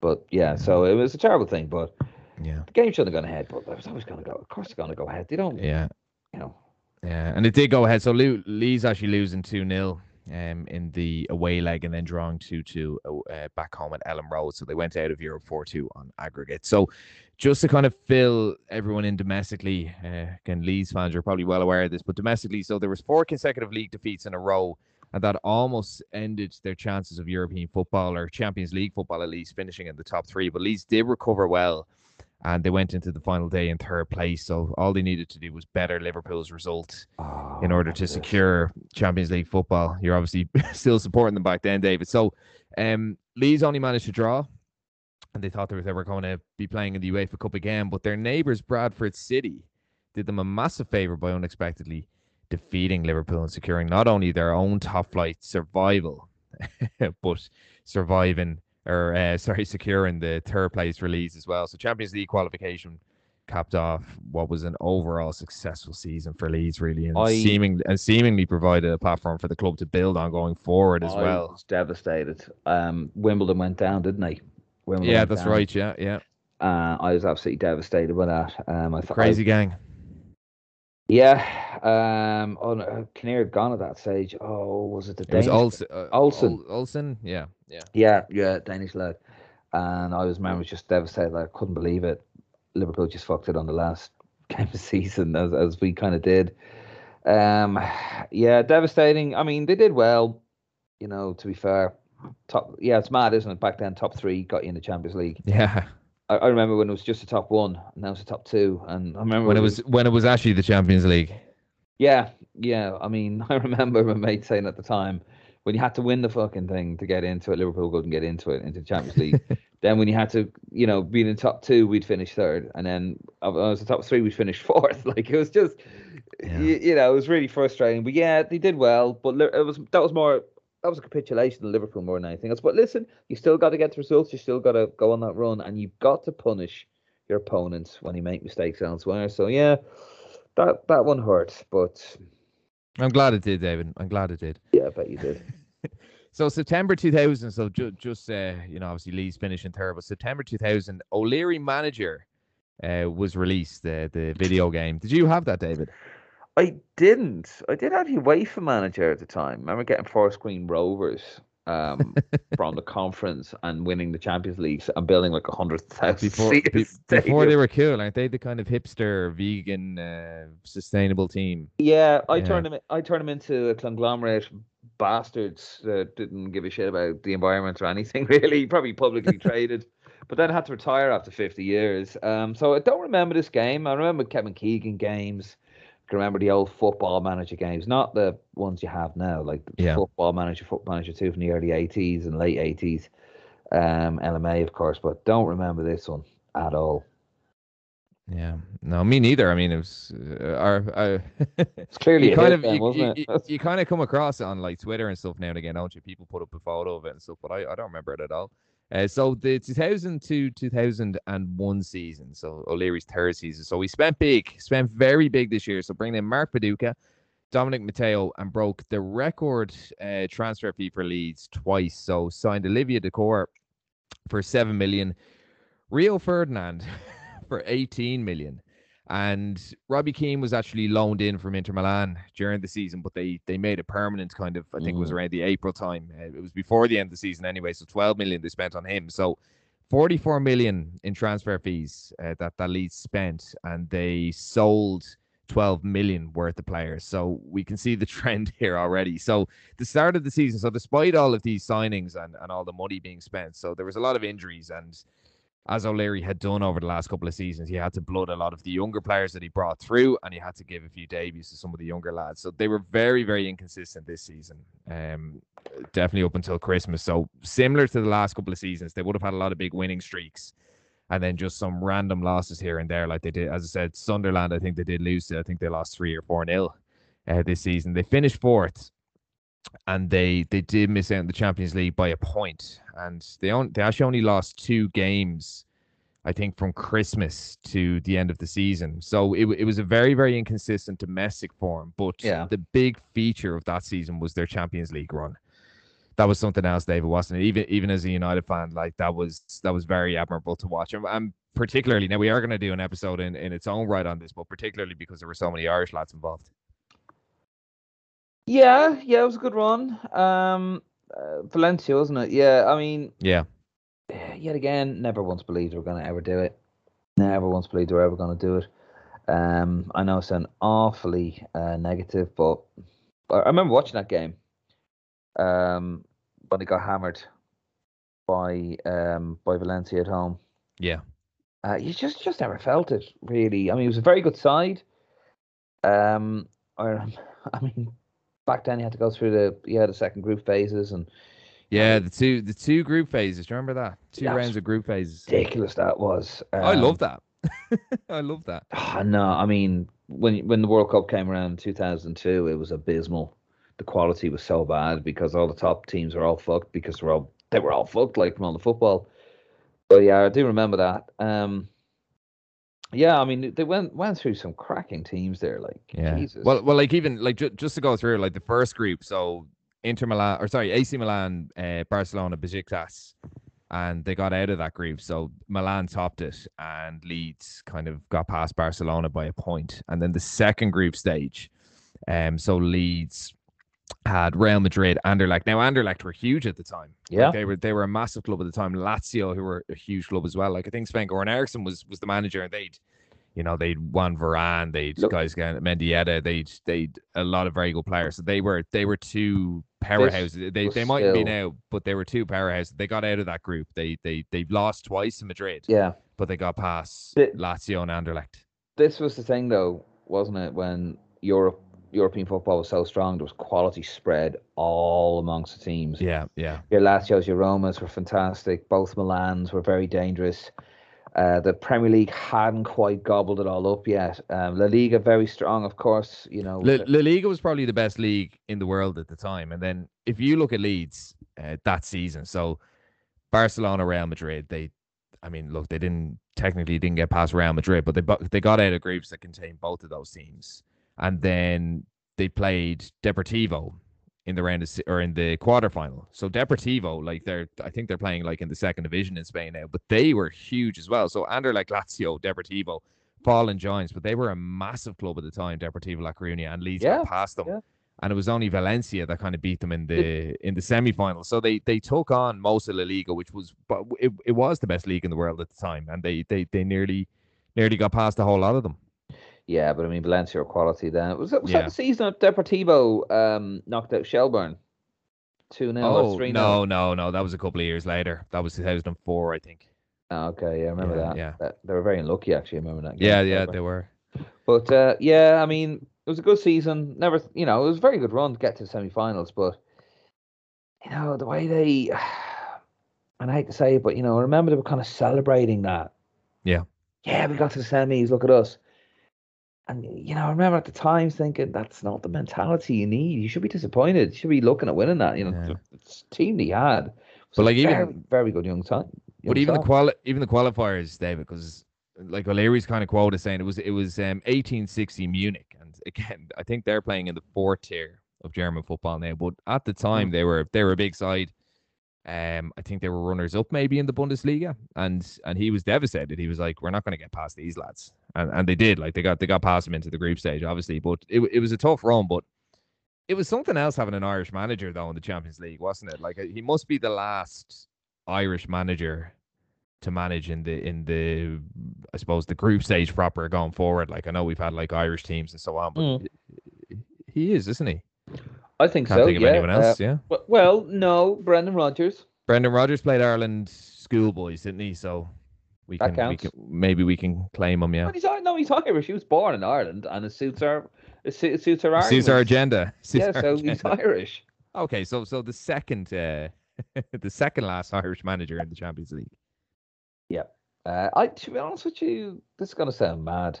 But yeah, so it was a terrible thing. But Yeah. the game shouldn't have gone ahead. But it was always going to go. Of course, it's going to go ahead. They don't. Yeah. You know. Yeah, and it did go ahead. So Lou, Lee's actually losing 2 0 um, in the away leg and then drawing 2 2 uh, back home at Elland Road. So they went out of Europe 4 2 on aggregate. So just to kind of fill everyone in domestically, uh, again, Lee's fans are probably well aware of this, but domestically, so there was four consecutive league defeats in a row. And that almost ended their chances of European football or Champions League football, at least finishing in the top three. But Leeds did recover well and they went into the final day in third place. So all they needed to do was better Liverpool's result in order to Oh, secure Champions League football. You're obviously still supporting them back then, David. So um, Leeds only managed to draw, and they thought they were, they were going to be playing in the UEFA Cup again. But their neighbours, Bradford City, did them a massive favour by unexpectedly defeating Liverpool and securing not only their own top flight survival, but surviving or uh, sorry, securing the third place release as well. So Champions League qualification capped off what was an overall successful season for Leeds, really, and I- seeming and seemingly provided a platform for the club to build on going forward as I well. was devastated. Um, Wimbledon went down, didn't they? Wimbledon Yeah, that's down. right. Yeah, yeah. Uh, I was absolutely devastated by that. Um, I thought Crazy gang. Yeah. Um. Oh, no, Kinnear had gone at that stage. Oh, was it the It was Danish? Olsen. Uh, Olsen. Ol- Olsen. Yeah, yeah. Yeah, yeah, Danish lad. And I was, man, was just devastated. I couldn't believe it. Liverpool just fucked it on the last game of season, as as we kind of did. Um, yeah, devastating. I mean, they did well. You know, to be fair, top. Yeah, it's mad, isn't it? Back then, top three got you in the Champions League. Yeah. I, I remember when it was just the top one, and now it's the top two. And I remember When it was when it was actually the Champions League. Yeah, yeah. I mean, I remember my mate saying at the time when you had to win the fucking thing to get into it, Liverpool couldn't get into it into the Champions League. then when you had to, you know, be in the top two, we'd finish third, and then uh, I was the top three, we'd finish fourth. Like it was just, Yeah. you, you know, it was really frustrating. But yeah, they did well, but it was that was more. That was a capitulation of Liverpool more than anything else. But listen, you still got to get the results. You still got to go on that run, and you've got to punish your opponents when you make mistakes elsewhere. So yeah, that that one hurt, but I'm glad it did, David. I'm glad it did. yeah, I bet you did. So September 2000. So ju- just uh, you know, obviously Lee's finishing third, but September 2000, O'Leary manager uh, was released. The the video game. Did you have that, David? I didn't. I did have a UEFA manager at the time. I remember getting Forest Green Rovers um, from the conference and winning the Champions League and building like a hundred thousand Before be- before they were cool, aren't they? The kind of hipster, vegan, uh, sustainable team. Yeah, I Yeah. turned them. I turned them into a conglomerate bastards that didn't give a shit about the environment or anything really. Probably publicly traded, but then had to retire after 50 years. Um, so I don't remember this game. I remember Kevin Keegan games. Can remember the old football manager games, not the ones you have now, like Yeah. football manager, football manager two from the early 80s and late 80s. Um, LMA, of course, but don't remember this one at all. Yeah, no, me neither. I mean, it was uh, our. Uh, It's clearly you kind of you, you, you, kind of come across it on like Twitter and stuff now and again, don't you? People put up a photo of it and stuff, but I, I don't remember it at all. Uh, so the 2002 2001 season, so O'Leary's third season. So we spent big, spent very big this year. So bringing in Mark Viduka, Dominic Matteo, and broke the record uh, transfer fee for Leeds twice. So signed Olivier Dacourt for seven million, Rio Ferdinand for 18 million. And Robbie Keane was actually loaned in from Inter Milan during the season, but they they made it permanent kind of, I think it was Mm. around the April time. Uh, it was before the end of the season anyway. So 12 million they spent on him. So 44 million in transfer fees uh, that, that Leeds spent, and they sold 12 million worth of players. So we can see the trend here already. So the start of the season, so despite all of these signings and, and all the money being spent, so there was a lot of injuries and as O'Leary had done over the last couple of seasons, he had to blood a lot of the younger players that he brought through, and he had to give a few debuts to some of the younger lads. So they were very, very inconsistent this season. Um, definitely up until Christmas. So similar to the last couple of seasons, they would have had a lot of big winning streaks, and then just some random losses here and there, like they did. As I said, Sunderland, I think they did lose. I think they lost three or four nil uh, this season. They finished fourth, and they they did miss out in the Champions League by a point, and they on, they actually only lost two games, I think, from Christmas to the end of the season. So it it was a very very inconsistent domestic form, but Yeah. the big feature of that season was their Champions League run. That was something else, David, wasn't it? Even even as a United fan, like that was that was very admirable to watch. And, and particularly now we are going to do an episode in, in its own right on this, but particularly because there were so many Irish lads involved. Yeah, yeah, it was a good run. Um, uh, Valencia, wasn't it? Yeah, I mean, Yeah, yet again, never once believed they were going to ever do it. Never once believed they were ever going to do it. Um, I know it's an awfully uh, negative, but I I remember watching that game. Um, when they got hammered by um by Valencia at home. yeah. Uh, you just just never felt it really. I mean, it was a very good side. Um, I, I mean, back then you had to go through the yeah the second group phases and Yeah, the two the two group phases. Do you remember that? Two rounds of group phases. ridiculous that was. I Um, love that. I love that. No, I mean when when the World Cup came around in 2002, it was abysmal. The quality was so bad because all the top teams were all fucked because all they were all fucked like from all the football. But yeah, I do remember that. Um, yeah, I mean they went went through some cracking teams there. Like Yeah. Jesus. Well, well, like even like ju- just to go through like the first group. So Inter Milan or sorry, AC Milan, uh, Barcelona, Besiktas, and they got out of that group. So Milan topped it, and Leeds kind of got past Barcelona by a point. And then the second group stage, um, so Leeds had Real Madrid, Anderlecht. Now Anderlecht were huge at the time. Like, Yeah. they were they were a massive club at the time. Lazio, who were a huge club as well. Like I think Sven Goran Eriksson was was the manager, and they'd you know they'd won Varane, they'd Look- Gaizka Mendieta, they'd they'd a lot of very good players. So they were they were two powerhouses. They they might be now, but they were two powerhouses. They got out of that group. They they they lost twice in Madrid, yeah, but they got past Lazio and Anderlecht. this was the thing though, wasn't it? When Europe European football was so strong, there was quality spread all amongst the teams. Yeah, yeah. Your Lazios, your Romas were fantastic. Both Milans were very dangerous. Uh, the Premier League hadn't quite gobbled it all up yet. Um, La Liga very strong, of course. You know, La, La Liga was probably the best league in the world at the time. And then if you look at Leeds uh, that season, so Barcelona, Real Madrid, they, I mean, look, they didn't technically didn't get past Real Madrid, but they they got out of groups that contained both of those teams, and then they played Deportivo in the round of, or in the quarterfinal. So Deportivo, like they're, I think they're playing like in the second division in Spain now, but they were huge as well. So Anderlecht, Lazio, Deportivo, fallen giants, but they were a massive club at the time, Deportivo La Coruña, and Leeds Yeah, got past them. yeah. And it was only Valencia that kind of beat them in the in the semi final. So they they took on most of La Liga, which was but it, it was the best league in the world at the time, and they they they nearly nearly got past a whole lot of them. Yeah, but I mean Valencia were quality then. Was that, was Yeah. that the season that Deportivo um, knocked out Shelbourne? two 0 Oh or three no, no, no. That was a couple of years later. That was 2004, I think. Oh, okay, yeah, I remember Yeah, that. yeah. That- They were very unlucky, actually. I remember that. game, Yeah, yeah, they were. But uh, yeah, I mean, it was a good season. Never, you know, it was a very good run to get to the semi-finals. But you know, the way they, and I hate to say it, but you know, I remember they were kind of celebrating that. Yeah. Yeah, we got to the semis. Look at us. And you know, I remember at the time thinking that's not the mentality you need. You should be disappointed. You should be looking at winning that. You know, Yeah. the, team they had. But, like, even- very, very good young time. But even the quali- even the qualifiers, David, because like O'Leary's kind of quote is saying it was it was um 1860 Munich, and again, I think they're playing in the fourth tier of German football now. But at the time, they were they were a big side. Um, I think they were runners up maybe in the Bundesliga, and and he was devastated. He was like, "We're not going to get past these lads," and and they did. Like they got they got past him into the group stage, obviously. But it it was a tough run, but it was something else having an Irish manager though in the Champions League, wasn't it? Like he must be the last Irish manager to manage in the in the I suppose the group stage proper going forward. Like I know we've had like Irish teams and so on, but Mm. he is, isn't he? I think Can't so. think of yeah. anyone Uh, else. yeah, well, no, Brendan Rodgers. Brendan Rodgers played Ireland schoolboys, didn't he? So we That can, we can maybe we can claim him. Yeah, But he's no, he's Irish. He was born in Ireland, and it suits our it suits our suits our agenda. Suits Yeah, our so he's. Irish. Okay, so so the second uh, the second last Irish manager in the Champions League. Yeah. Uh, I to be honest with you, this is gonna sound mad,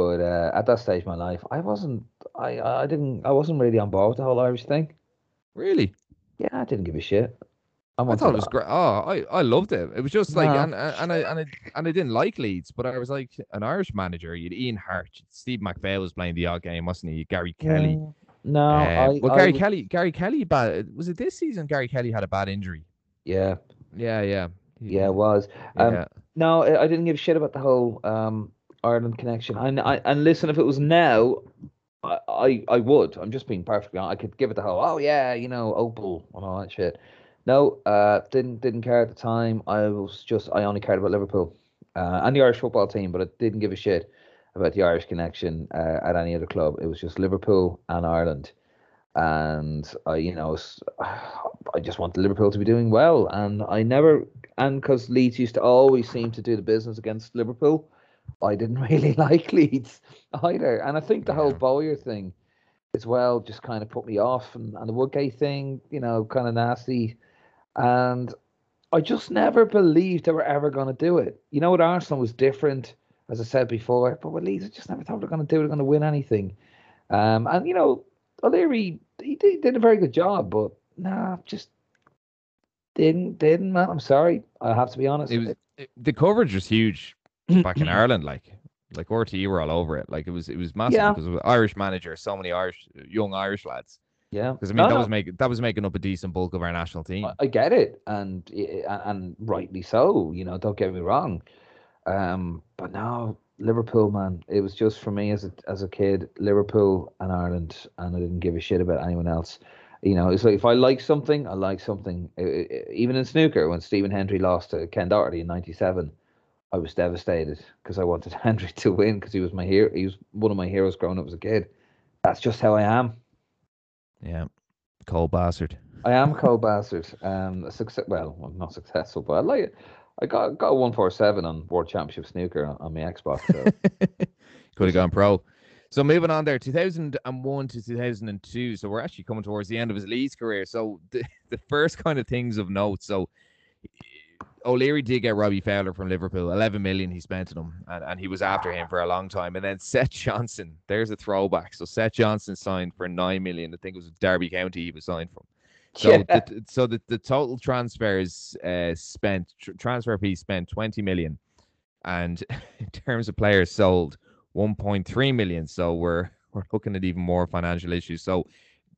but uh, at that stage of my life, I wasn't. I I didn't. I wasn't really on board with the whole Irish thing. Really? Yeah, I didn't give a shit. I, I thought it was great. Oh, I, I loved it. It was just like, No. and, and and I and I and I didn't like Leeds, but I was like an Irish manager. You'd Ian Harte, Steve McPhail was playing the odd game, wasn't he? Gary Kelly. Yeah. No, Uh, I, well, I Gary was- Kelly, Gary Kelly, bad. Was it this season? Gary Kelly had a bad injury. Yeah, Yeah, yeah, He- yeah, it was. Um, yeah. No, I I didn't give a shit about the whole um, Ireland connection. And I, and listen, if it was now, I, I I would. I'm just being perfectly honest. I could give it the whole, oh yeah, you know, Opal and all that shit. No, uh, didn't didn't care at the time. I was just I only cared about Liverpool uh, and the Irish football team, but I didn't give a shit about the Irish connection uh, at any other club. It was just Liverpool and Ireland, and I, you know, I just wanted Liverpool to be doing well, and I never and because Leeds used to always seem to do the business against Liverpool, I didn't really like Leeds either. And I think the whole Bowyer thing as well just kind of put me off, and, and the Woodgate thing, you know, kind of nasty. And I just never believed they were ever going to do it. You know, what Arsenal was different, as I said before, but with Leeds, I just never thought they were going to do it, they're going to win anything. Um, and you know, O'Leary, he did, did a very good job, but nah, just didn't, didn't, man. I'm sorry. I have to be honest. It was it, the coverage was huge Mm-hmm. back in mm-hmm. Ireland. Like, like RTE were all over it. Like it was it was massive Yeah. because it was Irish manager, so many Irish young Irish lads. yeah. Because I mean No, that no, was making that was making up a decent bulk of our national team. I- I get it, and i- a- and rightly so. You know, don't get me wrong. Um, but now Liverpool, man, it was just for me as a as a kid, Liverpool and Ireland, and I didn't give a shit about anyone else. You know, it's like if I like something, I like something. Even in snooker, when Stephen Hendry lost to Ken Doherty in '97, I was devastated because I wanted Hendry to win because he was my hero. He was one of my heroes growing up as a kid. That's just how I am. yeah, cold bastard. I am a cold bastard. Um, success. Well, I'm not successful, but I like it. I got got a one four seven on World Championship Snooker on, on my Xbox. So Could have gone pro. So moving on there, 2001 to 2002. So we're actually coming towards the end of his Leeds career. So the, the first kind of things of note. So O'Leary did get Robbie Fowler from Liverpool. 11 million he spent on him, and, and he was after him for a long time. And then Seth Johnson, there's a throwback. So Seth Johnson signed for 9 million. I think it was Derby County he was signed from. So, Yeah. the, so the, the total transfers uh, spent, tr- transfer piece spent 20 million. And in terms of players sold, 1.3 million. So we're we're looking at even more financial issues. So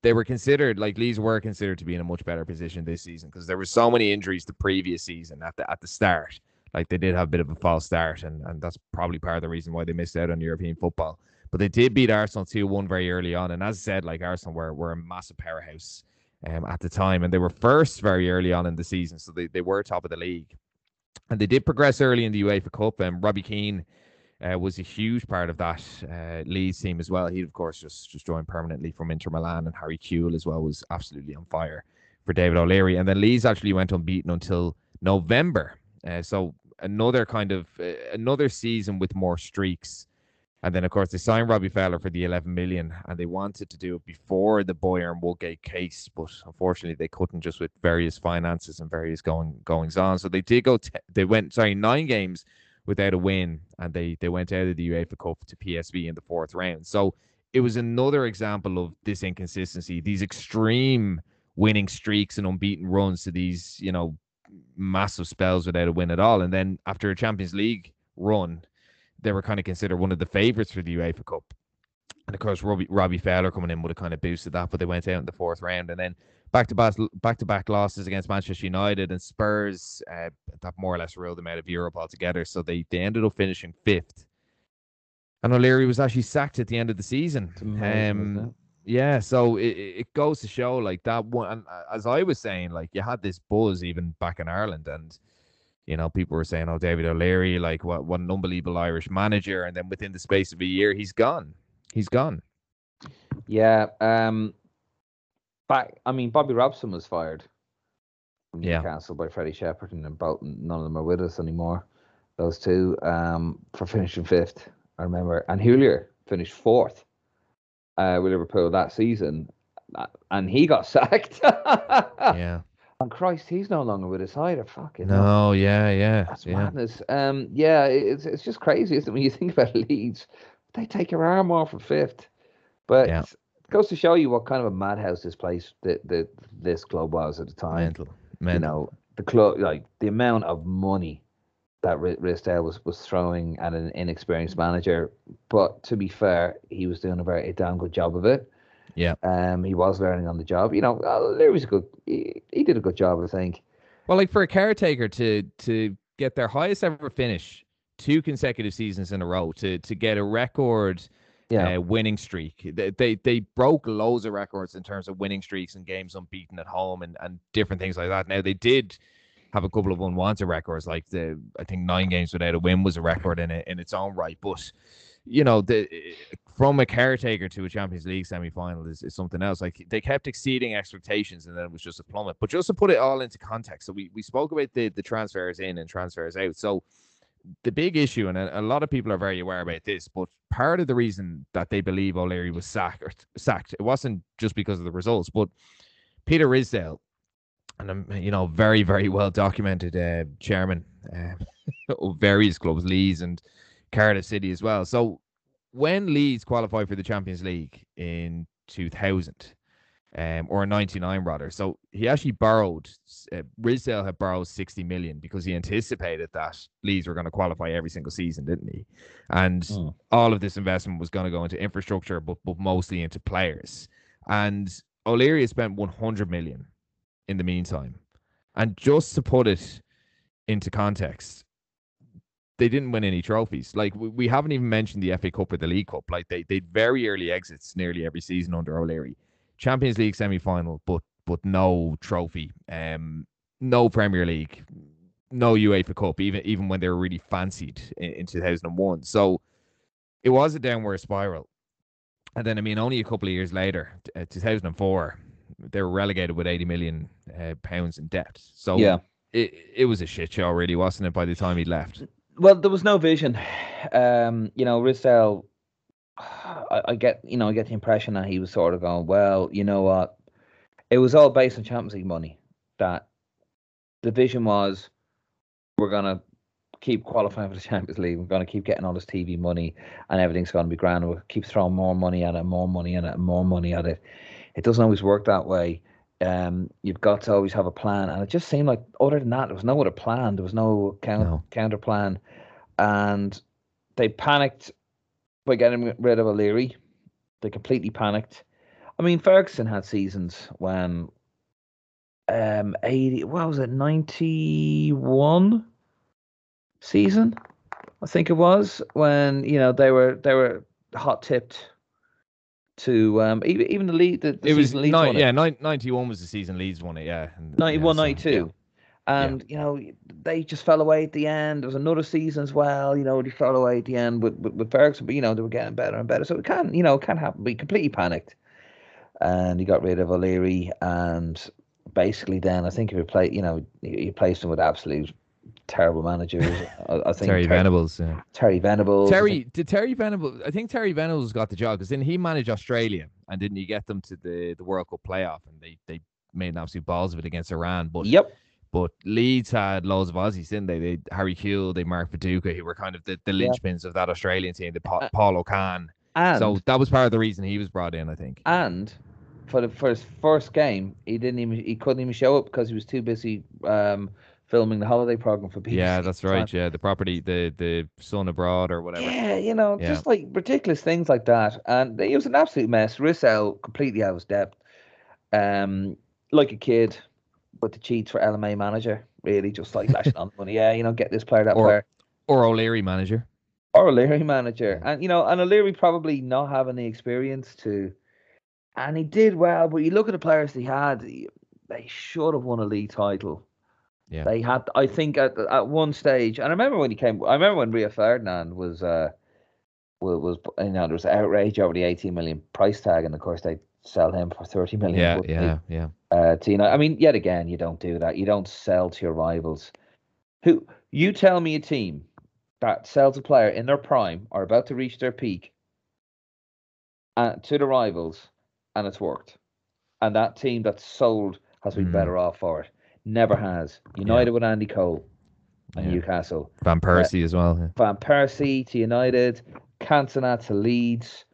they were considered like Leeds were considered to be in a much better position this season because there were so many injuries the previous season at the at the start. Like they did have a bit of a false start, and, and that's probably part of the reason why they missed out on European football. But they did beat Arsenal 2 1 very early on. And as I said, like Arsenal were, were a massive powerhouse um, at the time. And they were first very early on in the season. So they, they were top of the league. And they did progress early in the UEFA Cup. And Robbie Keane uh, was a huge part of that uh, Leeds team as well. He, of course, just just joined permanently from Inter Milan, and Harry Kewell as well was absolutely on fire for David O'Leary. And then Leeds actually went unbeaten until November. Uh, so another kind of uh, another season with more streaks. And then, of course, they signed Robbie Fowler for the 11 million, and they wanted to do it before the Bowyer and Woodgate case, but unfortunately, they couldn't just with various finances and various going goings on. So they did go. They went sorry nine games without a win, and they they went out of the UEFA Cup to PSV in the fourth round. So it was another example of this inconsistency, these extreme winning streaks and unbeaten runs to these you know massive spells without a win at all, and then after a Champions League run they were kind of considered one of the favourites for the UEFA Cup. And of course, Robbie, Robbie Fowler coming in would have kind of boosted that, but they went out in the fourth round. And then back to back, back to back losses against Manchester United and Spurs uh, that more or less ruled them out of Europe altogether. So they, they ended up finishing fifth. And O'Leary was actually sacked at the end of the season. Um, yeah, so it, it goes to show like that one. And uh, as I was saying, like you had this buzz even back in Ireland, and you know, people were saying, "Oh, David O'Leary, like what what an unbelievable Irish manager," and then within the space of a year, he's gone. He's gone. Yeah. Um. Back. I mean, Bobby Robson was fired from Yeah. Newcastle by Freddie Shepperton, and both none of them are with us anymore. Those two, um, for finishing fifth. I remember, and Houllier finished fourth, uh, with Liverpool that season, uh, and he got sacked. Yeah. And Christ, he's no longer with us either. Fucking hell. Yeah. Yeah. That's yeah. madness. Um, yeah, it's it's just crazy, isn't it? When you think about Leeds, they take your arm off for fifth, but Yeah. it goes to show you what kind of a madhouse this place, that that this club was at the time. Mental. You know, the club, like the amount of money that Ri- Ridsdale was was throwing at an inexperienced manager. But to be fair, he was doing a very a damn good job of it. Yeah. Um, he was learning on the job. You know, uh, there was a good. He, he did a good job, I think. Well, like for a caretaker to to get their highest ever finish two consecutive seasons in a row, to to get a record Yeah. uh, winning streak. They, they they broke loads of records in terms of winning streaks and games unbeaten at home and, and different things like that. Now they did have a couple of unwanted records, like the I think nine games without a win was a record in it in its own right. But you know, the from a caretaker to a Champions League semi final is, is something else. Like they kept exceeding expectations and then it was just a plummet. But just to put it all into context, so we, we spoke about the the transfers in and transfers out. So the big issue, and a, a lot of people are very aware about this, but part of the reason that they believe O'Leary was sacked, sacked, it wasn't just because of the results, but Peter Ridsdale, and um, you know, very very well documented uh, chairman uh, of various clubs, Leeds and Cardiff City as well. So when Leeds qualified for the Champions League in 2000, um, or 99 rather. So he actually borrowed, uh, Ridsdale had borrowed 60 million because he anticipated that Leeds were going to qualify every single season, didn't he? And Hmm. all of this investment was going to go into infrastructure, but, but mostly into players. And O'Leary has spent 100 million in the meantime. And just to put it into context, they didn't win any trophies. Like we, we haven't even mentioned the FA Cup or the League Cup. Like they they very early exits nearly every season under O'Leary. Champions League semi final, but but no trophy. Um, no Premier League, no UEFA Cup. Even even when they were really fancied in, in two thousand and one. So it was a downward spiral. And then I mean, only a couple of years later, uh, two thousand and four, they were relegated with eighty million uh, pounds in debt. So Yeah. it it was a shit show, really, wasn't it? By the time he left. Well, there was no vision. Um, you know, Ridsdale. I, I get, you know, I get the impression that he was sort of going, well, you know what? It was all based on Champions League money. That the vision was, we're gonna keep qualifying for the Champions League. We're gonna keep getting all this TV money, and everything's gonna be grand. We'll keep throwing more money at it, more money at it, more money at it. It doesn't always work that way. Um, you've got to always have a plan, and it just seemed like other than that, there was no other plan. There was no count, No. counter plan, and they panicked by getting rid of O'Leary. They completely panicked. I mean, Ferguson had seasons when um 80 what was it 91 season I think it was when you know they were they were hot tipped to um even even the lead the, the it was Leeds nine, won it. yeah, 91 was the season Leeds won it, yeah. and- 91 yeah, so, 92 and you know they just fell away at the end there was another season as well you know they fell away at the end with, with, with Ferguson but you know they were getting better and better so it can you know it can happen we completely panicked and he got rid of O'Leary and basically, then I think if you play, you know, you replaced him with absolute terrible managers. I, I think Terry Ter- Venables. Yeah. Terry Venables. I Terry think- did Terry Venables. I think Terry Venables got the job because then he managed Australia and didn't he get them to the the World Cup playoff and they they made an absolute balls of it against Iran. But Yep. But Leeds had loads of Aussies, didn't they? They Harry Kewell, they Mark Viduka, who were kind of the, the Yeah. linchpins of that Australian team. The pa- Uh, Paul. And so that was part of the reason he was brought in. I think. and for the for his first game, he didn't even he couldn't even show up because he was too busy um, filming the holiday program for BBC. Yeah, that's right. Yeah, the property, the the son abroad or whatever. Yeah, you know, Yeah. just like ridiculous things like that. And it was an absolute mess. Russell completely out of his depth. Um, like a kid, with the cheats for LMA manager, really just like lashing on money. Yeah, you know, get this player, that Or- player. Or O'Leary manager. Or O'Leary manager. And you know, and O'Leary probably not having the experience to and he did well, but you look at the players he had, they should have won a league title. Yeah. They had I think at at one stage, and I remember when he came I remember when Rio Ferdinand was uh was, was you know, there was outrage over the eighteen million price tag and of course they sell him for thirty million. Yeah, wouldn't they? yeah, yeah. Uh, to, you know, I mean, yet again, you don't do that. You don't sell to your rivals. Who you tell me a team that sells a player in their prime or about to reach their peak uh, to the rivals, and it's worked, and that team that's sold has been Mm. better off for it. Never has. United with Andy Cole and yeah. Newcastle. Van Persie as well. yeah. Van Persie to United, Cantona to Leeds.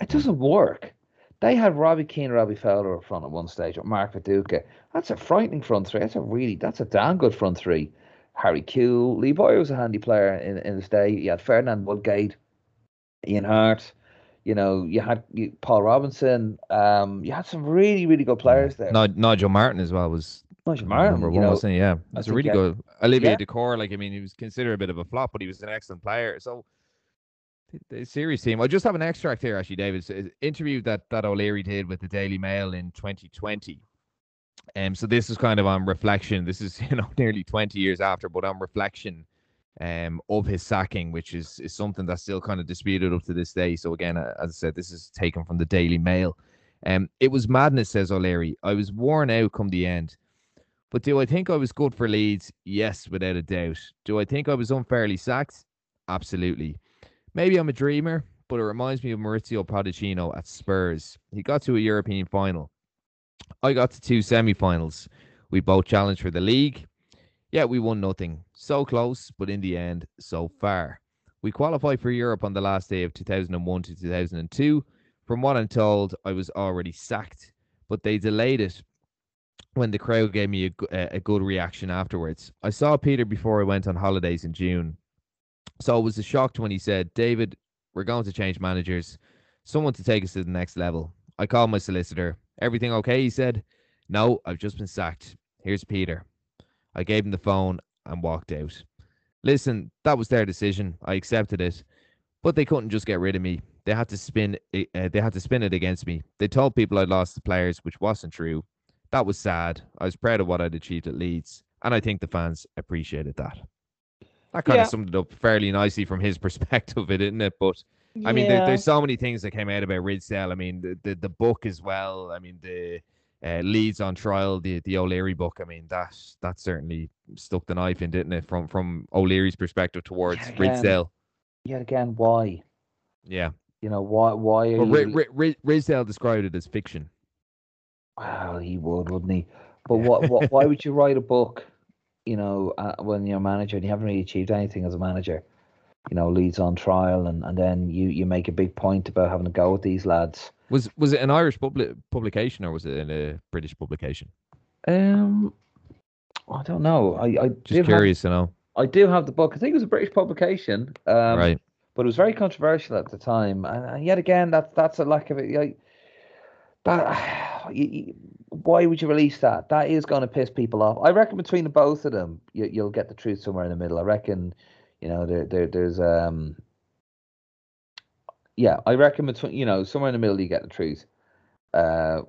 It doesn't work. They had Robbie Keane, Robbie Fowler up front at one stage with Mark Viduka. That's a frightening front three. That's a really, that's a damn good front three. Harry Kewell, Lee Bowyer was a handy player in, in his day. You had Ferdinand Woodgate, Ian Harte. You know, you had you, Paul Robinson. Um, you had some really, really good players there. Ni- Nigel Martyn as well was Nigel Martyn, number one, know, wasn't he? Yeah, that's a really yeah. good. Olivier Yeah. Dacourt, like I mean, he was considered a bit of a flop, but he was an excellent player. So the, series team. I just have an extract here, actually, David. It's interview that that O'Leary did with the Daily Mail in 2020. Um, so this is kind of on reflection. This is you know nearly 20 years after, but on reflection, um, of his sacking, which is is something that's still kind of disputed up to this day. So again, as I said, this is taken from the Daily Mail. Um, it was madness, says O'Leary. I was worn out come the end. But do I think I was good for Leeds? Yes, without a doubt. Do I think I was unfairly sacked? Absolutely. Maybe I'm a dreamer, but it reminds me of Mauricio Pochettino at Spurs. He got to a European final. I got to two semi-finals. We both challenged for the league. Yeah, we won nothing. So close, but in the end, so far. We qualified for Europe on the last day of 2001 to 2002. From what I'm told, I was already sacked, but they delayed it when the crowd gave me a a good reaction afterwards. I saw Peter before I went on holidays in June. So I was shocked when he said, David, we're going to change managers, someone to take us to the next level. I called my solicitor. Everything okay? He said, No, I've just been sacked. Here's Peter. I gave him the phone and walked out. Listen, that was their decision. I accepted it. But they couldn't just get rid of me. They had to spin it, uh, they had to spin it against me. They told people I'd lost the players, which wasn't true. That was sad. I was proud of what I'd achieved at Leeds, and I think the fans appreciated that. That kind Yeah. of summed it up fairly nicely from his perspective of it? But I mean, there, there's so many things that came out about Ridsdale. I mean, the, the, the book as well. I mean, the uh, Leeds on trial, the the O'Leary book. I mean, that that certainly stuck the knife in, didn't it? From from O'Leary's perspective towards Yeah, again. Ridsdale. yet again, why? Yeah. You know, why? Why are Well, you? Ri- Ri- Ridsdale described it as fiction. Well, he would, wouldn't he? But what, what? Why would you write a book? You know, uh, when you're a manager and you haven't really achieved anything as a manager. You know, Leeds on trial, and, and then you you make a big point about having to go with these lads. Was was it an Irish public publication or was it in a British publication? Um, I don't know. I I Just did have, curious to know. I do have the book. I think it was a British publication. Um, right. but it was very controversial at the time. And, and yet again, that's that's a lack of it. Like, that, you- why would you release that? That is going to piss people off. I reckon between the both of them, you, you'll get the truth somewhere in the middle. I reckon, you know, there, there there's um, yeah, I reckon between you know somewhere in the middle you get the truth. Uh,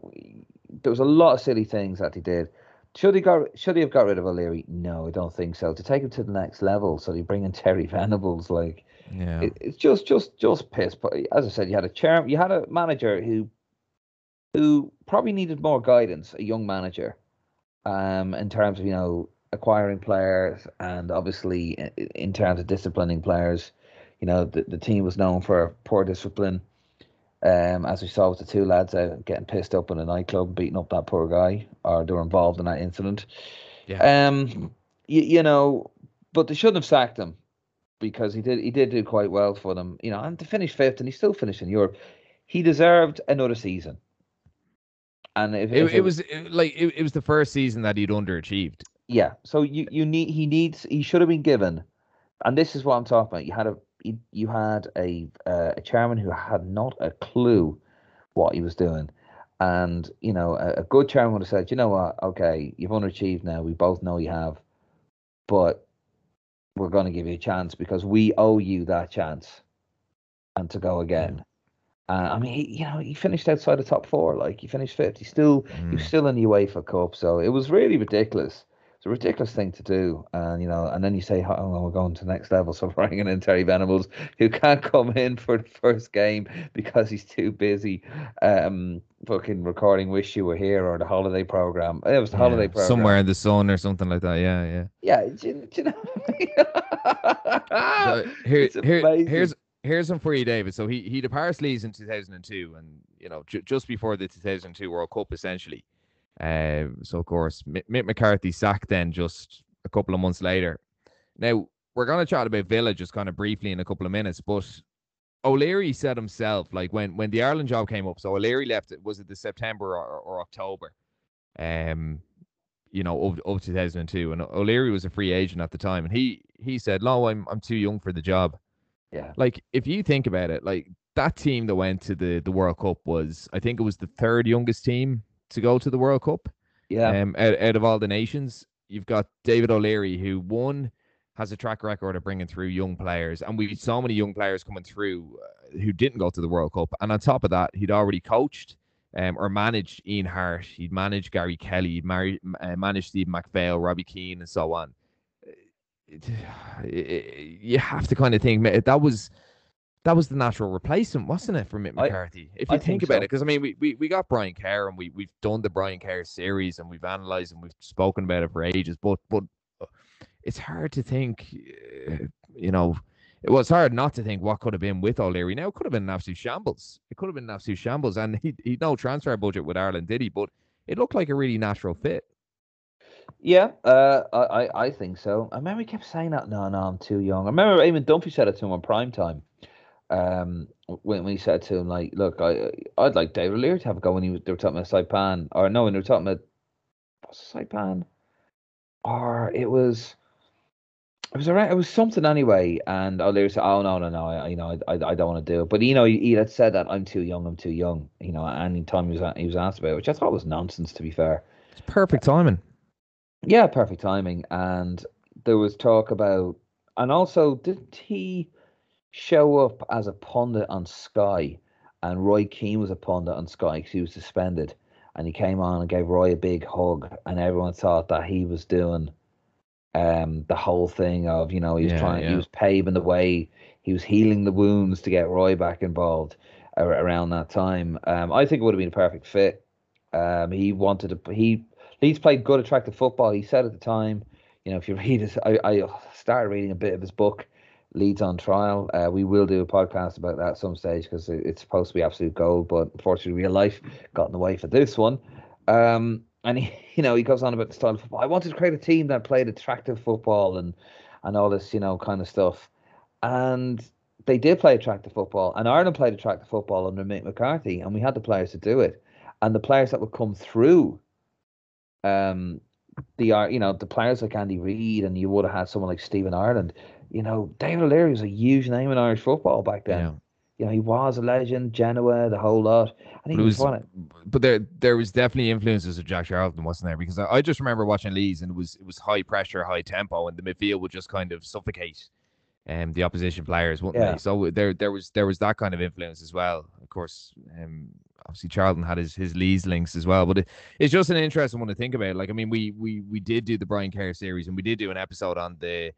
there was a lot of silly things that he did. Should he got should he have got rid of O'Leary? No, I don't think so. To take him to the next level, so they bring in Terry Venables, like Yeah. it, it's just just just piss. But as I said, you had a chair, you had a manager who who probably needed more guidance, a young manager, um, in terms of you know acquiring players and obviously in terms of disciplining players. You know, the, the team was known for poor discipline. Um, as we saw with the two lads out getting pissed up in a nightclub, beating up that poor guy, or they were involved in that incident. Yeah. Um, you, you know, but they shouldn't have sacked him because he did he did do quite well for them. You know, and to finish fifth, and he still finished in Europe. He deserved another season. And if, it, if it, it, was it, like it, it was the first season that he'd underachieved. Yeah, so you you need he needs he should have been given, and this is what I'm talking about. You had a you, you had a uh, a chairman who had not a clue what he was doing, and you know a, a good chairman would have said, you know what, okay, you've underachieved now. We both know you have, but we're going to give you a chance because we owe you that chance, and to go again. Uh, I mean, he, you know, he finished outside the top four. Like he finished fifth. He still, mm. he was still in the UEFA Cup. So it was really ridiculous. It's a ridiculous thing to do, and you know, and then you say, "Oh, we're going to the next level." So bringing in Terry Venables, who can't come in for the first game because he's too busy, um, fucking recording "Wish You Were Here" or the holiday program. It was the yeah, holiday program somewhere in the sun or something like that. Yeah, yeah. Yeah, do, do you know? so here, here, here's here's one for you, David. So he he departs Leeds in 2002, and you know ju- just before the 2002 World Cup, essentially. Uh, so of course, Mick McCarthy sacked then just a couple of months later. Now we're going to chat about Villa just kind of briefly in a couple of minutes, but O'Leary said himself, like when when the Ireland job came up, so O'Leary left it was it the September or, or October, um, you know, of, of 2002, and O'Leary was a free agent at the time, and he he said, "No, I'm I'm too young for the job." Yeah. Like if you think about it, like that team that went to the the World Cup was, I think it was the third youngest team to go to the World Cup. Yeah. Um, out, out of all the nations, you've got David O'Leary, who one has a track record of bringing through young players, and we so many young players coming through uh, who didn't go to the World Cup. And on top of that, he'd already coached um, or managed Ian Harte, he'd managed Gary Kelly, he'd married, uh, managed Steve McPhail, Robbie Keane, and so on. You have to kind of think that was that was the natural replacement, wasn't it, for Mick McCarthy? I, if you think, think, about so. it, because I mean, we, we we got Brian Kerr and we we've done the Brian Kerr series and we've analyzed and we've spoken about it for ages, but but uh, it's hard to think, uh, you know, it was hard not to think what could have been with O'Leary. Now it could have been an absolute shambles. It could have been an absolute shambles, and he he no transfer budget with Ireland, did he? But it looked like a really natural fit. Yeah, uh, I I think so. I remember he kept saying that. No, no, I'm too young. I remember even Dunphy said it to him on prime time um, when we said to him like, look, I I'd like David O'Leary to have a go when he was they were talking about Saipan or no, when they were talking about it Saipan or it was it was around it was something anyway, and O'Leary said, oh no no no, I, you know I, I, don't want to do it, but you know he, he had said that I'm too young, I'm too young, you know, any time he was he was asked about it, which I thought was nonsense to be fair. It's perfect timing. Yeah, perfect timing, and there was talk about, and also didn't he? show up as a pundit on Sky, and Roy Keane was a pundit on Sky because he was suspended, and he came on and gave Roy a big hug, and everyone thought that he was doing um the whole thing of you know he was yeah, trying yeah. he was paving the way he was healing the wounds to get Roy back involved around that time um I think it would have been a perfect fit um he wanted to he Leeds played good attractive football he said at the time you know if you read his I, I started reading a bit of his book Leeds on trial. Uh, we will do a podcast about that at some stage because it's supposed to be absolute gold, but unfortunately, real life got in the way for this one. Um, and he, you know, he goes on about the style of football. I wanted to create a team that played attractive football and and all this, you know, kind of stuff. And they did play attractive football, and Ireland played attractive football under Mick McCarthy, and we had the players to do it. And the players that would come through, um, the are you know the players like Andy Reid, and you would have had someone like Stephen Ireland you know, David O'Leary was a huge name in Irish football back then. Yeah. You know, he was a legend, Genoa, the whole lot. And he was, was But there there was definitely influences of Jack Charlton, wasn't there? Because I, I, just remember watching Leeds and it was it was high pressure, high tempo, and the midfield would just kind of suffocate um the opposition players, wouldn't yeah. they? So there there was there was that kind of influence as well. Of course, um obviously Charlton had his his Leeds links as well. But it, it's just an interesting one to think about. Like I mean, we we we did do the Brian Kerr series and we did do an episode on the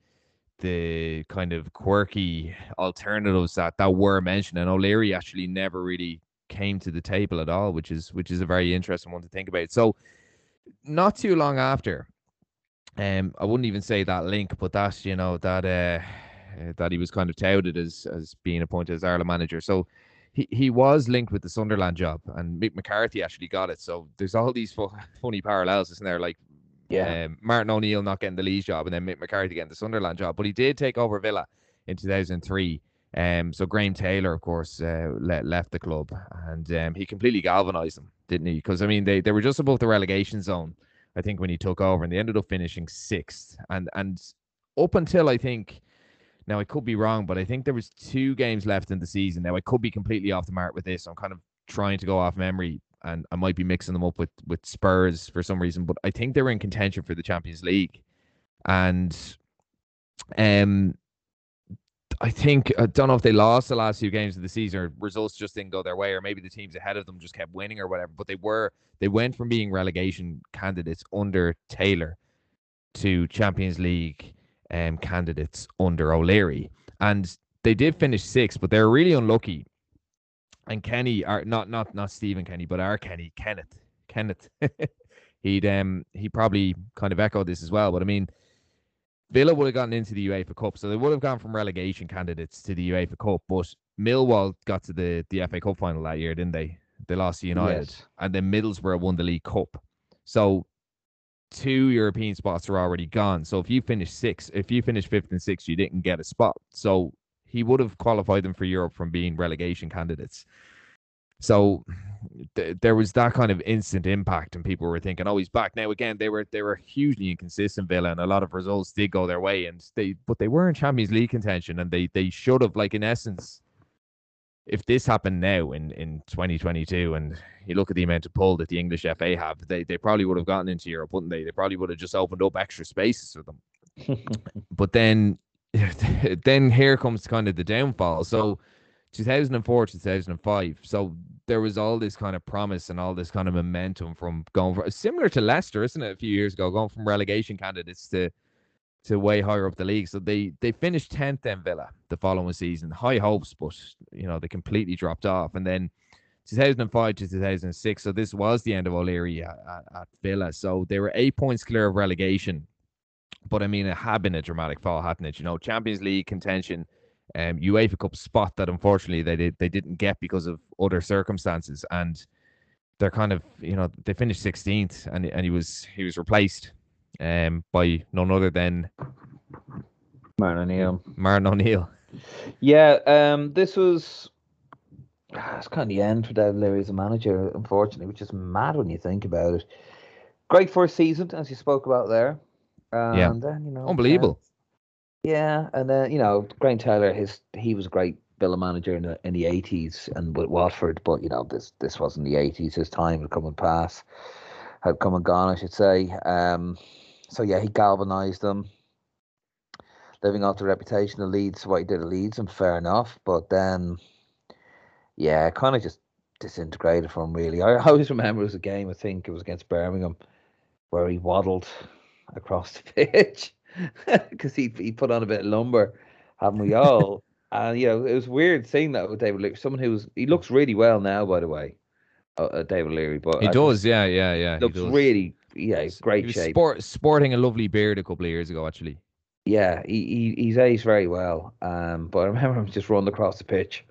the kind of quirky alternatives that that were mentioned, and O'Leary actually never really came to the table at all, which is which is a very interesting one to think about. So not too long after, um, I wouldn't even say that link, but that you know that uh, that he was kind of touted as as being appointed as Ireland manager. So he, he was linked with the Sunderland job, and Mick McCarthy actually got it. So there's all these fu- funny parallels, isn't there? Like, Yeah. um, Martin O'Neill not getting the Leeds job, and then Mick McCarthy getting the Sunderland job. But he did take over Villa in 2003. Um, so Graham Taylor, of course, uh, le- left the club, and um, he completely galvanised them, didn't he? Because I mean, they, they were just above the relegation zone, I think, when he took over, and they ended up finishing sixth. And and up until I think, now I could be wrong, but I think there was two games left in the season. Now I could be completely off the mark with this. I'm kind of trying to go off memory, and I might be mixing them up with with Spurs for some reason. But I think they were in contention for the Champions League, and um. I think I don't know if they lost the last few games of the season or results just didn't go their way, or maybe the teams ahead of them just kept winning or whatever. But they were they went from being relegation candidates under Taylor to Champions League um, candidates under O'Leary, and they did finish sixth, but they were really unlucky. And Kenny, are not not not Stephen Kenny, but our Kenny, Kenneth, Kenneth, he'd um he probably kind of echoed this as well. But I mean, Villa would have gotten into the UEFA Cup, so they would have gone from relegation candidates to the UEFA Cup. But Millwall got to the the FA Cup final that year, didn't they? They lost to United, Yes. and then Middlesbrough won the League Cup. So two European spots are already gone. So if you finish sixth, if you finish fifth and sixth, you didn't get a spot. So he would have qualified them for Europe from being relegation candidates. So th- there was that kind of instant impact, and people were thinking, "Oh, he's back now." Again, they were they were hugely inconsistent, Villa, and a lot of results did go their way, and they but they were in Champions League contention, and they they should have, like in essence, if this happened now in in 2022, and you look at the amount of pull that the English FA have, they they probably would have gotten into Europe, wouldn't they? They probably would have just opened up extra spaces for them but then then here comes kind of the downfall so 2004 2005 so there was all this kind of promise and all this kind of momentum from going for similar to Leicester isn't it a few years ago going from relegation candidates to to way higher up the league. So they they finished 10th then Villa the following season. High hopes but you know they completely dropped off. And then 2005 to 2006 so this was the end of O'Leary at, at, at Villa. So they were eight points clear of relegation. But I mean, it had been a dramatic fall, hadn't it? You know, Champions League contention, um, UEFA Cup spot that unfortunately they did they didn't get because of other circumstances, and they're kind of you know they finished 16th, and and he was he was replaced, um, by none other than Martin O'Neill. Martin O'Neill. Yeah, um, this was ah, it's kind of the end for David Leary as a manager, unfortunately, which is mad when you think about it. Great first season, as you spoke about there. And Yeah. then, you know, Unbelievable. yeah, and then you know, Graham Taylor, his he was a great Villa manager in the in the eighties and with Watford, but you know, this this wasn't the eighties. His time had come and pass, had come and gone, I should say. Um, so yeah, he galvanised them, living off the reputation of Leeds, what he did at Leeds, and fair enough. But then, yeah, kind of just disintegrated from really. I always remember it was a game. I think it was against Birmingham, where he waddled across the pitch because he he put on a bit of lumber, haven't we all? and you know, it was weird seeing that with David Leary. Someone who was he looks really well now, by the way, uh, uh, David Leary. But He I does, yeah, yeah, yeah. he looks really yeah, He great shape. Sport, sporting a lovely beard a couple of years ago, actually. Yeah, he, he he's aged very well. Um, but I remember him just running across the pitch,